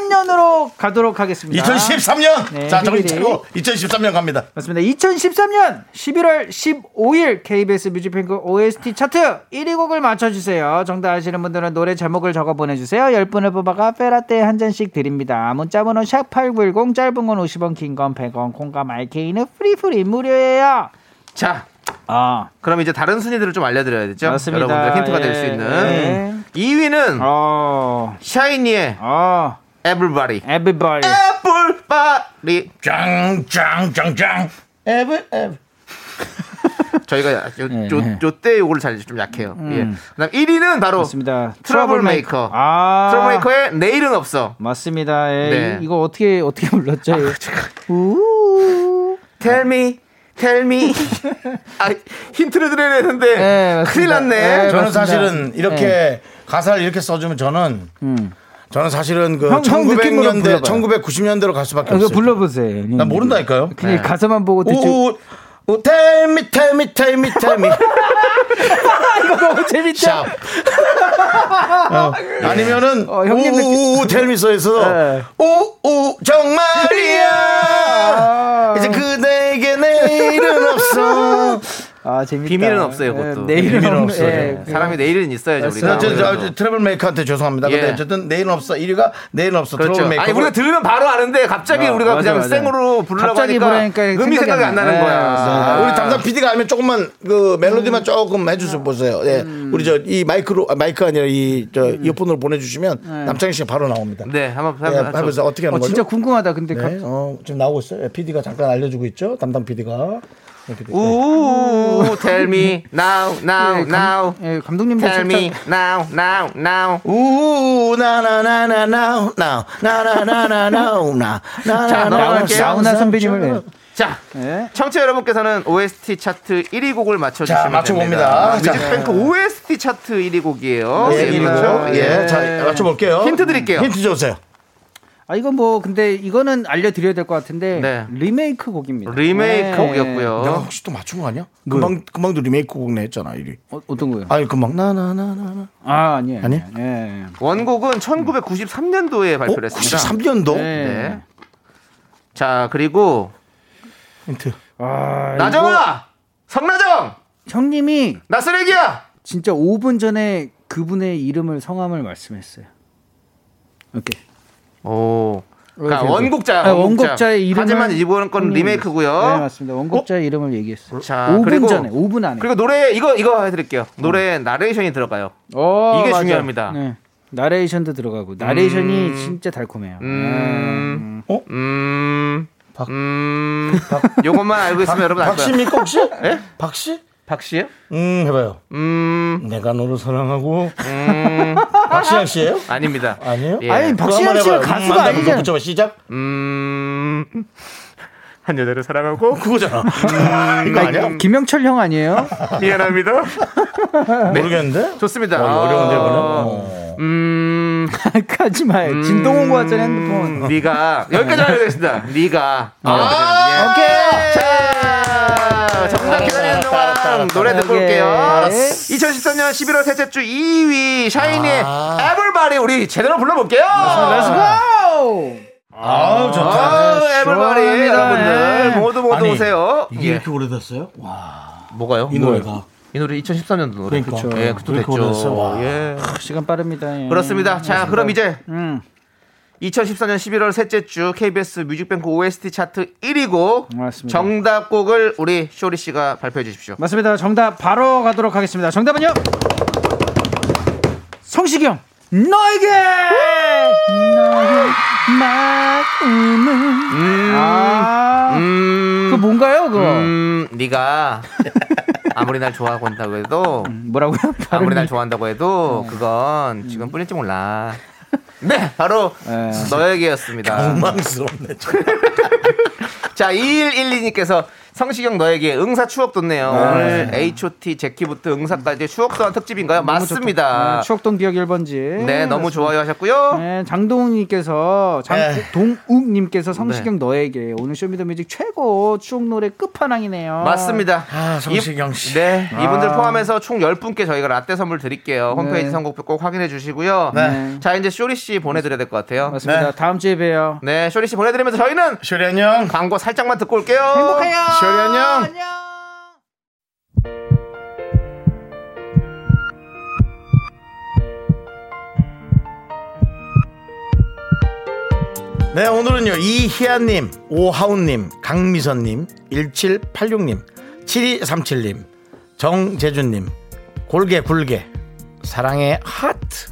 2013년으로 가도록 하겠습니다. 2013년. 네, 자, 정신. 차고 2013년 갑니다. 맞습니다. 2013년 11월 15일 KBS 뮤직뱅크 OST 차트 1위 곡을 맞춰주세요. 정답 아시는 분들은 노래 제목을 적어 보내주세요. 10분을 뽑아 카페라떼 한 잔씩 드립니다. 문자번호 샵8910 짧은 건 50원 긴 건 100원 콩과 마이케이는 free free 무료예요. 자, 아 그럼 이제 다른 순위들을 좀 알려드려야 되죠. 맞습니다. 여러분들 힌트가 될 예, 수 있는. 예. 2위는 어, 샤이니의 어, Everybody. everybody. Everybody. 짱짱짱짱. 에브 에브. 저희가 요, 네, 요, 네. 요때 요거를 잘좀 약해요. 예. 그다음 1위는 바로 맞습니다. Trouble Maker. 아. Trouble Maker의 내일은 없어. 맞습니다. 예. 네. 이- 이거 어떻게 어떻게 불렀죠? 예. 우. Tell me, tell me. 아, 힌트를 드려야 되는데 네. 큰일 났네. 네, 저는 맞습니다. 사실은 이렇게 가사를 이렇게 써주면 저는 음. 저는 사실은 그 형, 형 느낌으로 1900년대, 불러봐요. 1990년대로 갈 수밖에 이거 없어요. 불러보세요. 나 모른다니까요. 그냥 네. 가사만 보고 대충 오, 오, tell me, tell me, tell me, tell me. 너무 재밌죠? 샵. 어, 아니면은 어, 형님 느낌- 오오오 텔미서에서 네. 오 오 정말이야 이제 그대에게 내일은 없어 아 재밌다. 비밀은 없어요, 그것도. 예, 내일은 비밀은 없- 없어요. 예, 사람이 내일은 있어야죠, 우리가. 저, 저, 저, Trouble Maker한테 죄송합니다 근데 예. 어쨌든 내일은 없어 1위가 내일은 없어 그렇죠. Trouble Maker 아니 우리가 들으면 바로 아는데 갑자기 어, 우리가 맞아, 그냥 맞아. 생으로 부르려고 갑자기 하니까 부르니까 음이 생각이 생각이 안안 나. 나는 네, 거야. 아, 우리 담당 PD가 하면 조금만 그 멜로디만 조금 해주세요 보세요. 예, 우리 저 이 마이크로 아, 마이크 아니라 이저 이어폰으로 보내 주시면 남창희 씨가 바로 나옵니다. 네, 한번 예, 한번 해 보세요. 어떻게 하는 어, 거죠? 진짜 궁금하다. 근데 네, 갑- 어, 지금 나오고 있어요. PD가 잠깐 알려 주고 있죠. 담당 PD가. 우 tell me now now 예, now 감, 예, 감독님도 tell me now now now 우 나나나나나 나우 나나나나나 나우 나 자, 넘어갈게요. 나훈아 선배님을 자 예. 청취자 여러분께서는 OST 차트 1위 곡을 맞춰주시면 자, 맞춰봅니다. 됩니다. 자. 뮤직뱅크 OST 차트 1위 곡이에요. 예, 예, 그렇죠. 그렇죠. 예, 자 맞춰볼게요. 힌트 드릴게요. 힌트 주세요. 아 이건 뭐 근데 이거는 알려드려야 될 것 같은데 네. 리메이크 곡입니다. 리메이크 네. 곡이었고요. 내가 혹시 또 맞춘 거 아니야? 금방 금방도 리메이크 곡 냈잖아 1위. 어, 어떤 거요? 아니 금방 나나나나나. 아 아니에요. 아니? 예. 원곡은 1993년도에 발표를 어? 했습니다. 93년도 네. 네. 자 그리고 힌트. 아, 나정아, 성나정, 형님이 나 쓰레기야. 진짜 5분 전에 그분의 이름을 성함을 말씀했어요. 오케이. 오. 그러니까. 원곡자, 아, 원곡자의 이름을 하지만 이번 건 형님이 리메이크고요. 네 맞습니다. 원곡자의 이름을 얘기했어요. 자, 5분 그리고- 전에 5분 안에. 그리고 노래 이거 이거 해드릴게요. 노래 나레이션이 들어가요. 어, 이게 맞아. 중요합니다. 네. 나레이션도 들어가고 나레이션이 진짜 달콤해요. 음, 어? 음, 음, 요것만 알고 있으면 여러분 알 거예요. 박씨입니까 혹시? 예? 박씨? 박씨요? 음 해봐요. 음, 내가 너를 사랑하고 음, 박시영 씨예요? 아닙니다. 아니에요? 예. 아니, 한번 씨가. 가수가 음, 아니잖아. 붙여봐 시작. 음, 한 여자를 사랑하고 그거잖아. 이거 아니야? 김영철 형 아니에요? 미안합니다. 모르겠는데. 좋습니다. 어, 어려운데 아, 이거는. 어. 음, 하지 마요. 진동온 거 같잖아 핸드폰. 네가 여기까지 알겠습니다. 네가 아, 오케이. 자, 정답 기다리 는 동안 노래 듣고 오케이. 올게요. 알았어. 2013년 11월 셋째 주 2위 샤이니의 아. 에블바리 우리 제대로 불러볼게요. 고! 아우 좋다. 아, 에블바리. 여러분들 네. 모두 모두 아니, 오세요. 이게 예. 이렇게 오래됐어요? 와, 뭐가요? 이 노래가. 이 노래 2013년도 노래. 그러니까. 그쵸. 예, 오래됐어. 됐죠. 와. 예. 시간 빠릅니다. 예. 그렇습니다. 자, 그럼 이제 음. 2014년 11월 셋째 주 KBS 뮤직뱅크 OST 차트 1위 곡 맞습니다. 정답곡을 우리 쇼리 씨가 발표해 주십시오. 맞습니다. 정답 바로 가도록 하겠습니다. 정답은요? 성시경 너에게 너의 마음은 아 음, 그거 뭔가요 그거 음, 네가 아무리 날 좋아하고 한다고 해도 뭐라고요? 아무리 날 좋아한다고 해도 음. 그건 지금뿐일지 몰라. 네, 바로 네. 너에게였습니다. 엉망스럽네. 자, 2112님께서 성시경 너에게 응사 추억 돋네요. 오늘 H.O.T. 젝키부터 응사까지 추억 돋한 특집인가요? 맞습니다. 네, 추억동 기억 1번지 네, 너무 좋아요 하셨고요. 네, 장동욱님께서 네. 장동욱님께서 성시경 너에게 오늘 Show Me The Music 최고 추억 노래 끝판왕이네요. 맞습니다. 아, 성시경 씨. 이, 네, 이분들 아. 포함해서 총 10분께 저희가 라떼 선물 드릴게요. 홈페이지 네. 선곡표 꼭 확인해 주시고요. 네. 자, 이제 쇼리 씨 보내드려야 될 것 같아요. 맞습니다. 네. 다음 주에 봬요. 네, 쇼리 씨 보내드리면서 저희는 쇼리 안녕. 광고 살짝만 듣고 올게요. 쇼리 안녕. 네, 오늘은요, 이희아님, 오하운님, 강미선님, 1786님, 7237님, 정재준님, 골게 굴게, 사랑의 하트,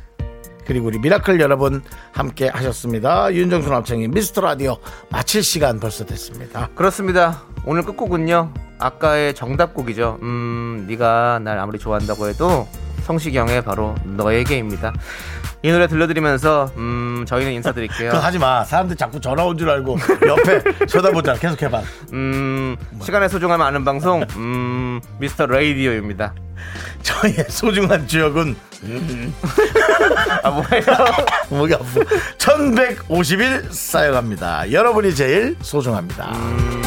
그리고 우리 미라클 여러분 함께 하셨습니다. 윤정수 남창희 미스터 라디오 마칠 시간 벌써 됐습니다. 그렇습니다. 오늘 끝곡은요. 아까의 정답곡이죠. 음, 네가 날 아무리 좋아한다고 해도 성시경의 바로 너에게입니다. 이 노래 들려드리면서 음, 저희는 인사드릴게요. 그거 하지 마. 사람들 자꾸 전화 온 줄 알고 옆에 쳐다보잖아. 계속 해봐. 음, 시간의 소중함 아는 방송 음, 미스터 라디오입니다. 저희의 소중한 주역은 아 뭐예요? 목이 아프. 1150일 쌓여갑니다. 여러분이 제일 소중합니다. 음.